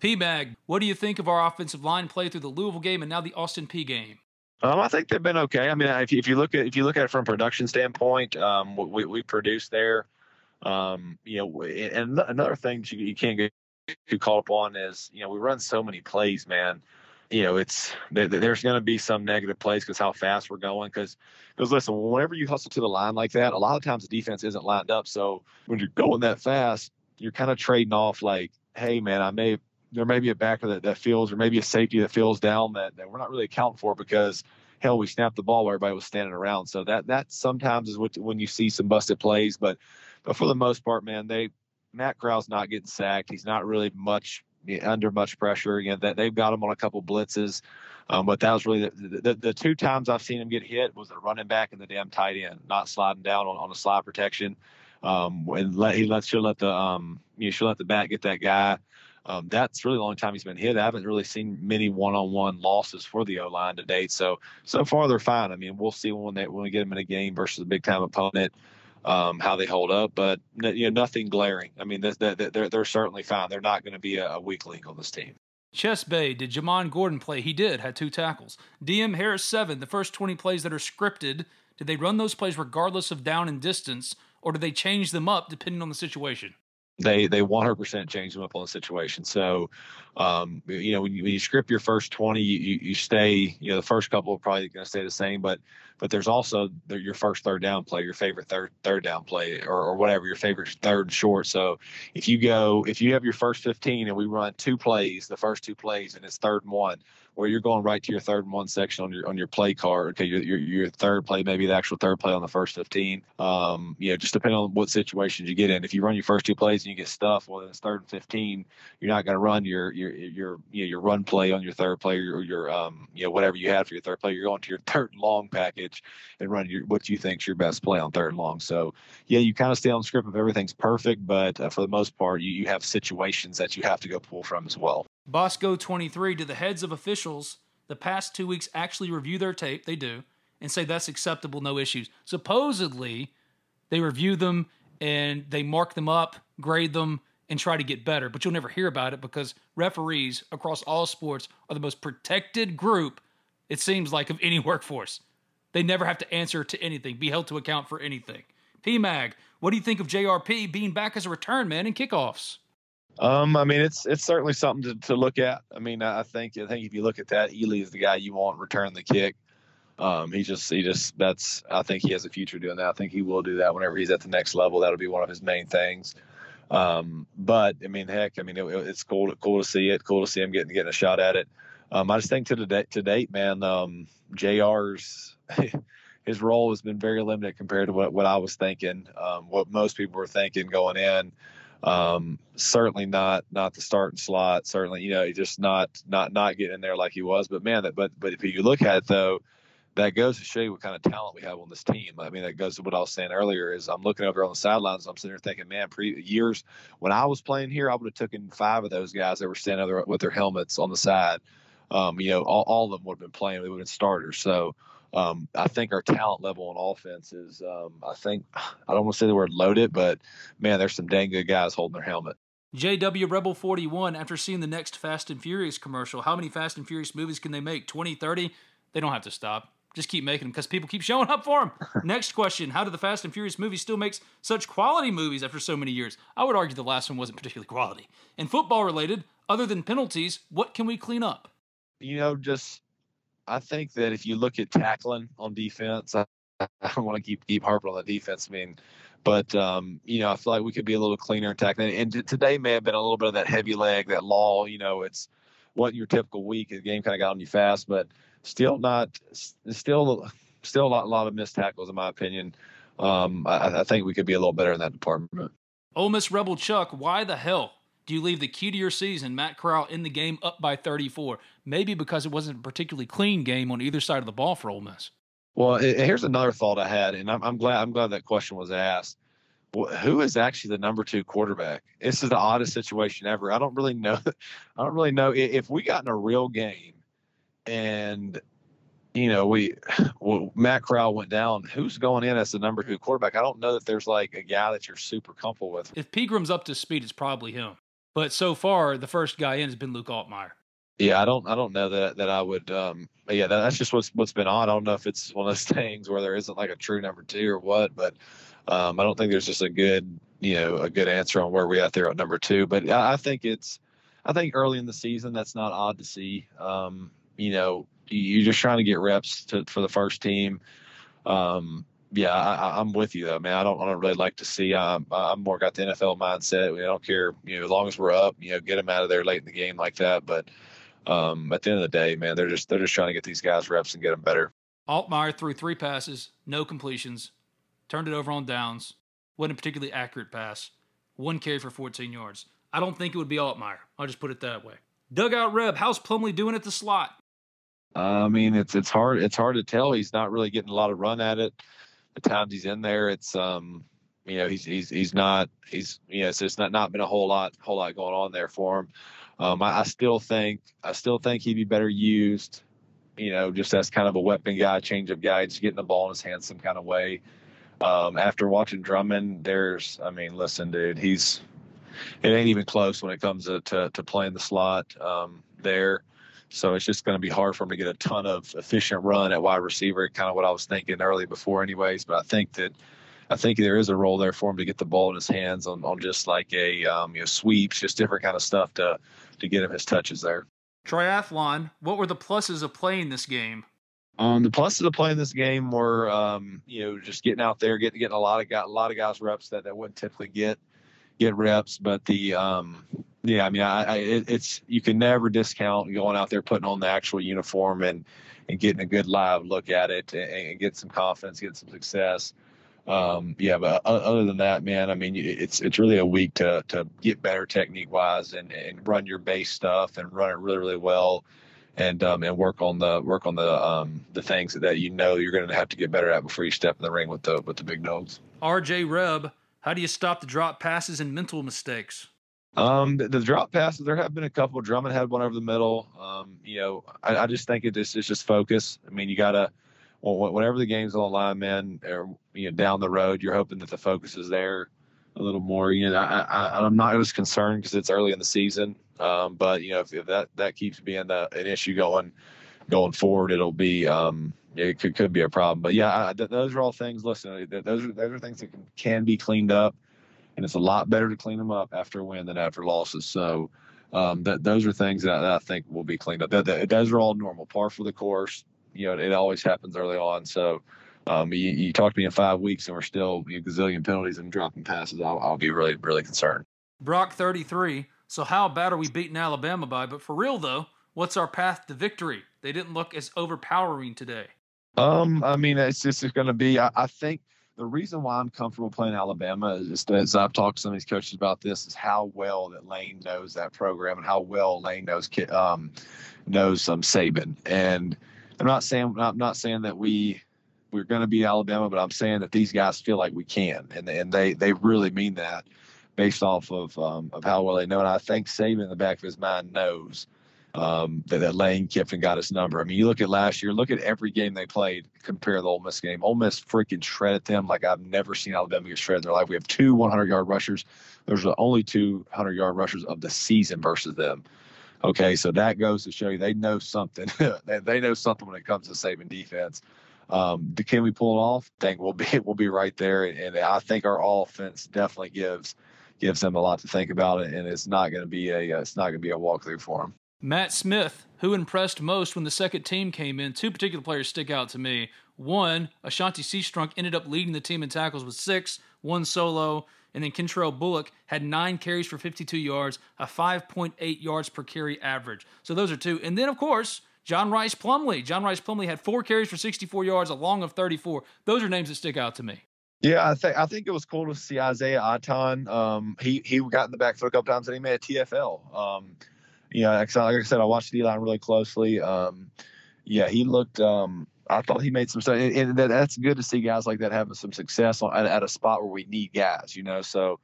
Speaker 1: P Mag, what do you think of our offensive line play through the Louisville game and now the Austin Peay game?
Speaker 5: Um, I think they've been okay. I mean, if you, if you look at if you look at it from a production standpoint, um, we we produce there. Um, you know, and another thing you, you can't get too caught up on is you know we run so many plays, man. You know, it's there, there's going to be some negative plays because how fast we're going. Because because listen, whenever you hustle to the line like that, a lot of times the defense isn't lined up. So when you're going that fast, you're kind of trading off like, hey man, I may there may be a backer that, that feels or maybe a safety that feels down that, that we're not really accounting for because hell we snapped the ball where everybody was standing around. So that that sometimes is what when you see some busted plays, but but for the most part, man, they Matt Corral's not getting sacked. He's not really much under much pressure. Again, that they've got him on a couple blitzes, um, but that was really the, the, the two times I've seen him get hit was the running back and the damn tight end, not sliding down on, on a slide protection. Um, and let, he lets let the um, you should let the back get that guy. Um, that's really the only time he's been hit. I haven't really seen many one-on-one losses for the O line to date. So so far they're fine. I mean, we'll see when they when we get them in a game versus a big time opponent. Um, how they hold up, but you know nothing glaring. I mean, they're they're, they're certainly fine. They're not going to be a, weak link on this team.
Speaker 1: Chess Bay, did Jamon Gordon play? He did, had two tackles. DM Harris, seven. The first 20 plays that are scripted, did they run those plays regardless of down and distance, or do they change them up depending on the situation?
Speaker 5: They they 100% change them up on the situation. So, um, you know, when you, when you, script your first 20, you, you, stay. You know, the first couple are probably going to stay the same, but but there's also your first third down play, your favorite third third down play, or, or whatever your favorite third short. So if you go, if you have your first 15 and we run two plays, the first two plays, and it's third and one, where you're going right to your third and one section on your on your play card. Okay, your your, your third play, maybe the actual third play on the first 15. Um, you know, just depending on what situations you get in. If you run your first two plays and you get stuffed, well, then it's third and 15. You're not going to run your your your you know, your run play on your third play or your um you know whatever you have for your third play. You're going to your (laughs) third and long package and run your what you think's your best play on third and long. So yeah, you kind of stay on script if everything's perfect, but uh, for the most part, you you have situations that you have to go pull from as well.
Speaker 1: Bosco 23 to the heads of officials the past two weeks actually review their tape. They do and say that's acceptable, no issues. Supposedly, they review them and they mark them up, grade them, and try to get better. But you'll never hear about it because referees across all sports are the most protected group, it seems like, of any (laughs) workforce. They never have to answer to anything, be held to account for anything. PMAG, what do you think of JRP being back as a return man in kickoffs?
Speaker 5: Um, I mean, it's it's certainly something to, to look at. I mean, I think I think if you look at that, Ealy is the guy you want return the kick. Um, he just he just that's I think he has a future doing that. I think he will do that whenever he's at the next level. That'll be one of his main things. Um, but I mean, heck, I mean, it, it's cool to, cool to see it. Cool to see him getting getting a shot at it. Um, I just think to the to date, man, um, Jr's (laughs) his role has been very limited compared to what, what I was thinking, um, what most people were thinking going in. Um, certainly not not the starting slot. Certainly, you know, just not not not getting in there like he was. But man, that but but if you look at it though, that goes to show you what kind of talent we have on this team. I mean, that goes to what I was saying earlier. Is I'm looking over on the sidelines. I'm sitting there thinking, man, pre years when I was playing here, I would have taken five of those guys that were standing there with their helmets on the side. Um, you know, all, all of them would have been playing. They would have been starters. So um, I think our talent level on offense is, um, I think, (sighs) I don't want to say the word loaded, but man, there's some dang good guys holding their helmet.
Speaker 1: JW Rebel 41, after seeing the next Fast and Furious commercial, how many Fast and Furious movies can they make? 20, 30? They don't have to stop. Just keep making them because people keep showing up for them. (laughs) next question How do the Fast and Furious movies still make such quality movies after so many years? I would argue the last one wasn't particularly quality. And football related, other than penalties, what can we clean up?
Speaker 5: You know, just I think that if you look at tackling on defense, I, I don't want to keep keep harping on the defense. I mean, but um, you know, I feel like we could be a little cleaner in tackling. And today may have been a little bit of that heavy leg, that law. You know, it's wasn't your typical week. The game kind of got on you fast, but still not, still, still a lot, a lot of missed tackles in my opinion. Um, I, I think we could be a little better in that department.
Speaker 1: Ole Miss Rebel Chuck, why the hell do you leave the key to your season, Matt Corral, in the game up by 34? Maybe because it wasn't a particularly clean game on either side of the ball for Ole Miss.
Speaker 5: Well, here's another thought I had, and I'm, I'm glad I'm glad that question was asked. who is actually the number two quarterback? This is the oddest situation ever. I don't really know. (laughs) I don't really know if we got in a real game and you know we (sighs) well, Matt Corral went down. Who's going in as the number two quarterback? I don't know that there's like a guy that you're super comfortable with.
Speaker 1: If Peagram's up to speed, it's probably him. But so far, the first guy in has been Luke Altmyer.
Speaker 5: Yeah, I don't, I don't know that that I would. Um, yeah, that, that's just what's what's been odd. I don't know if it's one of those (laughs) things where there isn't like a true number two or what, but um, I don't think there's just a good, you know, a good answer on where we at there at number two. But I, I think it's, I think early in the season that's not odd to see. Um, you know, you're just trying to get reps to, for the first team. Um, yeah, I, am with you though, man. I don't, I don't really like to see. Um, I'm more got the NFL mindset. I don't care, you know, as long as we're up, you know, get them out of there late in the game like that. But um, at the end of the day, man, they're just they're just trying to get these guys reps and get them better.
Speaker 1: Altmyer threw three passes, no completions, turned it over on downs. wasn't a particularly accurate pass. One carry for 14 yards. I don't think it would be Altmyer. I'll just put it that way. Dugout Reb, how's Plumlee doing at the slot?
Speaker 5: I mean, it's it's hard it's hard to tell. He's not really getting a lot of run at it. The times he's in there, it's um, you know, he's he's he's not he's you know, so it's not not been a whole lot whole lot going on there for him. Um, I, I still think I still think he'd be better used, you know, just as kind of a weapon guy, change of guy, just getting the ball in his hands some kind of way. Um, after watching Drummond, there's, I mean, listen, dude, he's, it ain't even close when it comes to, to, to playing the slot um, there. So it's just going to be hard for him to get a ton of efficient run at wide receiver, kind of what I was thinking early before, anyways. But I think that I think there is a role there for him to get the ball in his hands on, on just like a um, you know sweeps, just different kind of stuff to to get him his touches there.
Speaker 1: Triathlon. What were the pluses of playing this game?
Speaker 5: Um, the pluses of playing this game were, um, you know, just getting out there, getting getting a lot of guys, a lot of guys reps that that wouldn't typically get get reps. But the, um, yeah, I mean, I, I it, it's you can never discount going out there, putting on the actual uniform and and getting a good live look at it and, and get some confidence, get some success. Um, yeah, but other than that, man, I mean, it's it's really a week to to get better technique wise and and run your base stuff and run it really really well, and um and work on the work on the um the things that you know you're going to have to get better at before you step in the ring with the with the big dogs.
Speaker 1: R.J. Reb, how do you stop the drop passes and mental mistakes?
Speaker 5: Um, the, the, drop passes, there have been a couple. Drummond had one over the middle. Um, you know, I, I just think it just it's just focus. I mean, you gotta well, whenever the game's on the line, man, or you know, down the road, you're hoping that the focus is there a little more. You know, I, I I'm not as concerned because it's early in the season. Um, but you know, if, if that that keeps being the, an issue going going forward, it'll be um, it could could be a problem. But yeah, I, th- those are all things. Listen, those are those are things that can, can be cleaned up, and it's a lot better to clean them up after a win than after losses. So. Um, that those are things that, that I think will be cleaned up. That, that, those are all normal, par for the course you know, it always happens early on. So um, you, you, talk to me in five weeks and we're still you know, gazillion penalties and dropping passes. I'll, I'll be really, really concerned.
Speaker 1: Brock 33. So how bad are we beating Alabama by? But for real though, what's our path to victory? They didn't look as overpowering today.
Speaker 5: Um, I mean, it's just going to be. I, I, think the reason why I'm comfortable playing Alabama is as I've talked to some of these coaches about this, is how well that Lane knows that program and how well Lane knows um, knows um, Saban and I'm not saying I'm not saying that we we're going to beat Alabama, but I'm saying that these guys feel like we can, and and they they really mean that based off of um, of how well they know. And I think Saban in the back of his mind knows um, that, that Lane Kiffin got his number. I mean, you look at last year, look at every game they played, compare the Ole Miss game. Ole Miss freaking shredded them like I've never seen Alabama get shredded in their life. We have two 100 yard rushers. Those are the only two 100 yard rushers of the season versus them. Okay, so that goes to show you they know something. (laughs) they know something when it comes to Saban defense. Um, can we pull it off? I think we'll be (laughs) we'll be right there, and, I think our offense definitely gives gives them a lot to think about, it, and it's not going to be a it's not going to be a walkthrough for them.
Speaker 1: Matt Smith, who impressed most when the second team came in? Two particular players stick out to me. One, Ashanti Cistrunk ended up leading the team in tackles with six, one solo, and then Kentrell Bullock had nine carries for 52 yards, a 5.8 yards per carry average. So those are two. And then, of course, John Rhys Plumlee. John Rhys Plumlee had four carries for 64 yards, a long of 34. Those are names that stick out to me.
Speaker 5: Yeah, I think I think it was cool to see Isaiah Iton. Um, he he got in the backfield a couple times and he made a TFL. Um, yeah, like I said, I watched line really closely. Um, yeah, he looked um, I thought he made some stuff, and, that, that's good to see guys like that having some success on, at, at a spot where we need guys, you know. So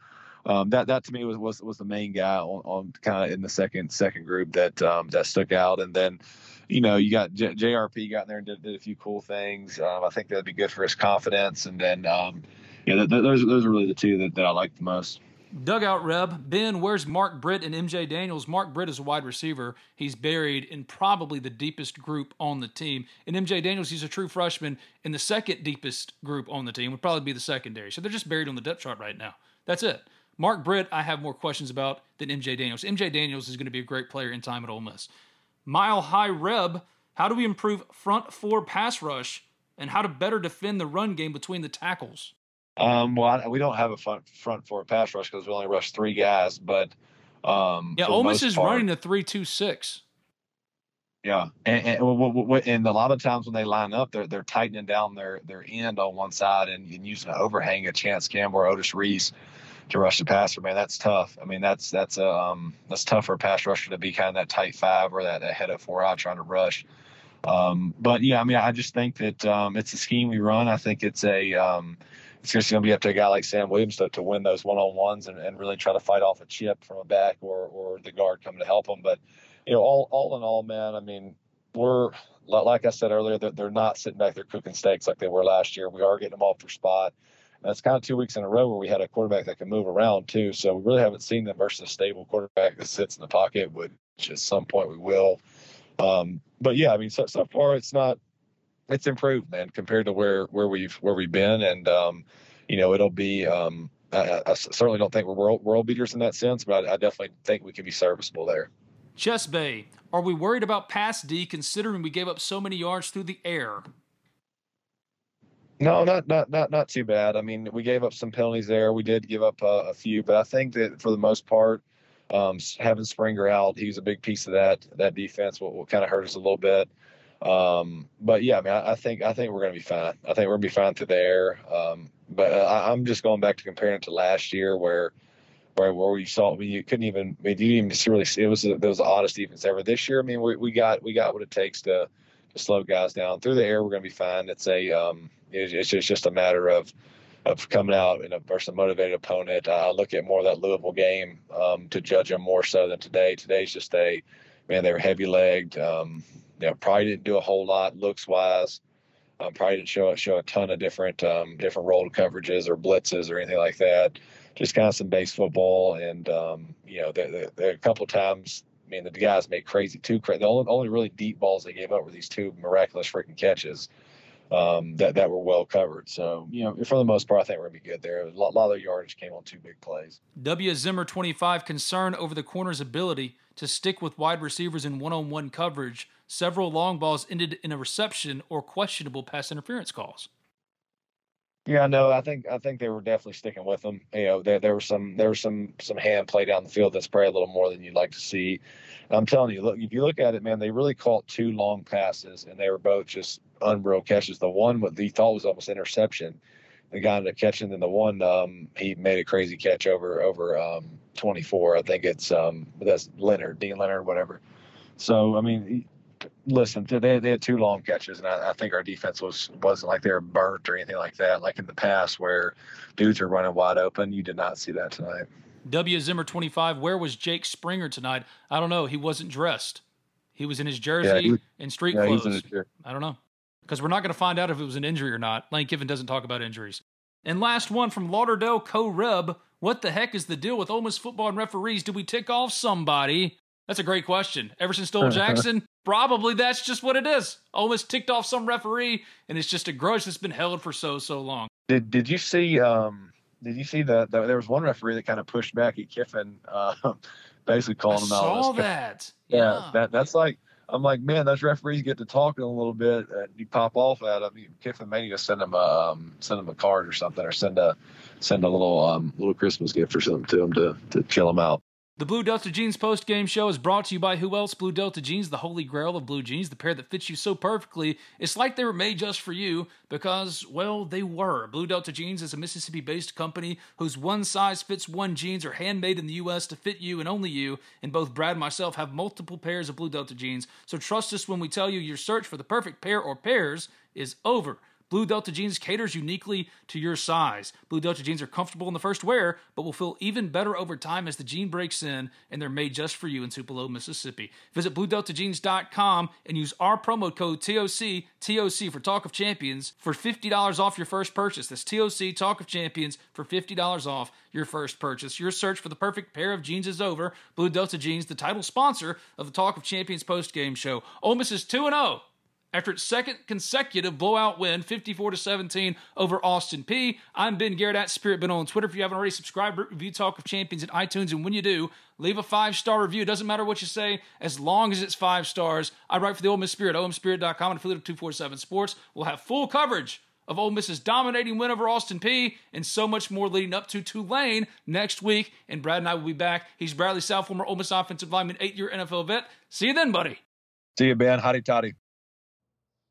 Speaker 5: um, that that to me was was, was the main guy on, on kind of in the second second group that um, that stuck out, and then you know you got J- JRP got in there and did, did a few cool things. Um, I think that'd be good for his confidence, and then um, yeah, th- th- those those are really the two that, that I like the most.
Speaker 1: Dugout Reb, Ben, where's Mark Britt and MJ Daniels? Mark Britt is a wide receiver. He's buried in probably the deepest group on the team. And MJ Daniels, he's a true freshman in the second deepest group on the team, would probably be the secondary. So they're just buried on the depth chart right now. That's it. Mark Britt, I have more questions about than MJ Daniels. MJ Daniels is going to be a great player in time at Ole Miss. Mile High Reb, how do we improve front four pass rush and how to better defend the run game between the tackles?
Speaker 5: Um, well, I, we don't have a front front four pass rush because we only rush three guys. But um,
Speaker 1: yeah, Ole Miss is part, running the three two six.
Speaker 5: Yeah, and, and, and, a lot of times when they line up, they're they're tightening down their their end on one side and, and using an overhang of Chance Campbell or Otis Reese to rush the passer. Man, that's tough. I mean, that's that's a um, that's tough for a pass rusher to be kind of that tight five or that, that head of four out trying to rush. Um, but yeah, I mean, I just think that um, it's a scheme we run. I think it's a um, it's just going to be up to a guy like Sam Williams to, to win those one on ones and, and really try to fight off a chip from a back or or the guard coming to help him. But you know, all all in all, man, I mean, we're like I said earlier, they're, they're not sitting back there cooking steaks like they were last year. We are getting them off their spot. And it's kind of two weeks in a row where we had a quarterback that can move around too. So we really haven't seen them versus a stable quarterback that sits in the pocket, which at some point we will. Um, but yeah, I mean, so so far it's not it's improved, man, compared to where where we've where we've been, and um, you know it'll be. Um, I, I, certainly don't think we're world world beaters in that sense, but I, I definitely think we can be serviceable there.
Speaker 1: Chess Bay, are we worried about pass D considering we gave up so many yards through the air?
Speaker 5: No, not not not not too bad. I mean, we gave up some penalties there. We did give up uh, a few, but I think that for the most part, um, having Springer out, he was a big piece of that that defense. Will, will kind of hurt us a little bit. Um, but yeah, I mean, I, I, think I think we're to be fine. I think we're to be fine through there. Um, but uh, I, am just going back to comparing it to last year, where where where we saw. I mean, you couldn't even. I mean, you didn't even really. See, it was it was the oddest defense ever. This year, I mean, we, we got we got what it takes to to slow guys down through the air. We're going to be fine. It's a um, it's, it's just just a matter of of coming out in a versus a motivated opponent. I look at more of that Louisville game um, to judge them more so than today. Today's just a man. They were heavy legged. Um, you know, probably didn't do a whole lot looks wise. Um, probably didn't show show a ton of different um, different roll coverages or blitzes or anything like that. Just kind of some base football, and um, you know, the, the, a couple times, I mean, the guys made crazy two. The only, only really deep balls they gave up were these two miraculous freaking catches um, that that were well covered. So you know, for the most part, I think we're gonna be good there. A lot, a lot of the yardage came on two big plays.
Speaker 1: W Zimmer twenty five concern over the corner's ability to stick with wide receivers in one on one coverage. Several long balls ended in a reception or questionable pass interference calls.
Speaker 5: Yeah, no, I think I think they were definitely sticking with them. You know, there there was some there was some some hand play down the field that's probably a little more than you'd like to see. I'm telling you, look, if you look at it, man, they really caught two long passes, and they were both just unreal catches. The one what he thought was almost interception, the guy ended up catching, and the one um, he made a crazy catch over over um, 24. I think it's um, that's Leonard, Deane Leonard, whatever. So I mean, listen, they they had two long catches, and I, I, think our defense was wasn't like they were burnt or anything like that, like in the past where dudes are running wide open. You did not see that tonight.
Speaker 1: W Zimmer 25. Where was Jake Springer tonight? I don't know. He wasn't dressed. He was in his jersey yeah, was, and street yeah, clothes. I don't know because we're not going to find out if it was an injury or not. Lane Kiffin doesn't talk about injuries. And last one from Lauderdale Co Rub. What the heck is the deal with Ole Miss football and referees? Do we tick off somebody? That's a great question. Ever since Stoll Jackson, probably that's just what it is. Miss ticked off some referee, and it's just a grudge that's been held for so so long.
Speaker 5: Did Did you see? Um, did you see that the, there was one referee that kind of pushed back at Kiffin, uh, (laughs) basically calling I him
Speaker 1: out?
Speaker 5: Saw
Speaker 1: that.
Speaker 5: Yeah, yeah, that that's like I'm like, man, those referees get to talking a little bit, and you pop off at them. Kiffin maybe just send them a um, send them a card or something, or send a send a little um, little Christmas gift or something to them to to chill them out.
Speaker 1: The Blue Delta Jeans post game show is brought to you by who else? Blue Delta Jeans, the holy grail of blue jeans, the pair that fits you so perfectly. It's like they were made just for you because, well, they were. Blue Delta Jeans is a Mississippi based company whose one size fits one jeans are handmade in the U.S. to fit you and only you. And both Brad and myself have multiple pairs of Blue Delta jeans, so trust us when we tell you your search for the perfect pair or pairs is over. Blue Delta jeans caters uniquely to your size. Blue Delta jeans are comfortable in the first wear, but will feel even better over time as the jean breaks in, and they're made just for you in Tupelo, Mississippi. Visit BlueDeltaJeans.com and use our promo code TOC, TOC for Talk of Champions for $50 off your first purchase. That's TOC, Talk of Champions for $50 off your first purchase. Your search for the perfect pair of jeans is over. Blue Delta Jeans, the title sponsor of the Talk of Champions post game show. Ole Miss is 2 0 after its second consecutive blowout win, 54 to 17 over Austin Peay. I'm Ben Garrett at Spirit Ben on Twitter. If you haven't already subscribed, review Talk of Champions at iTunes, and when you do, leave a five star review. It doesn't matter what you say, as long as it's five stars. I write for the Ole Miss Spirit, omspirit.com, and affiliate of 247 Sports. We'll have full coverage of Ole Miss's dominating win over Austin Peay and so much more leading up to Tulane next week. And Brad and I will be back. He's Bradley Sowell, former Ole Miss offensive lineman, eight year NFL vet. See you then, buddy.
Speaker 5: See you, Ben. Hotty toddy.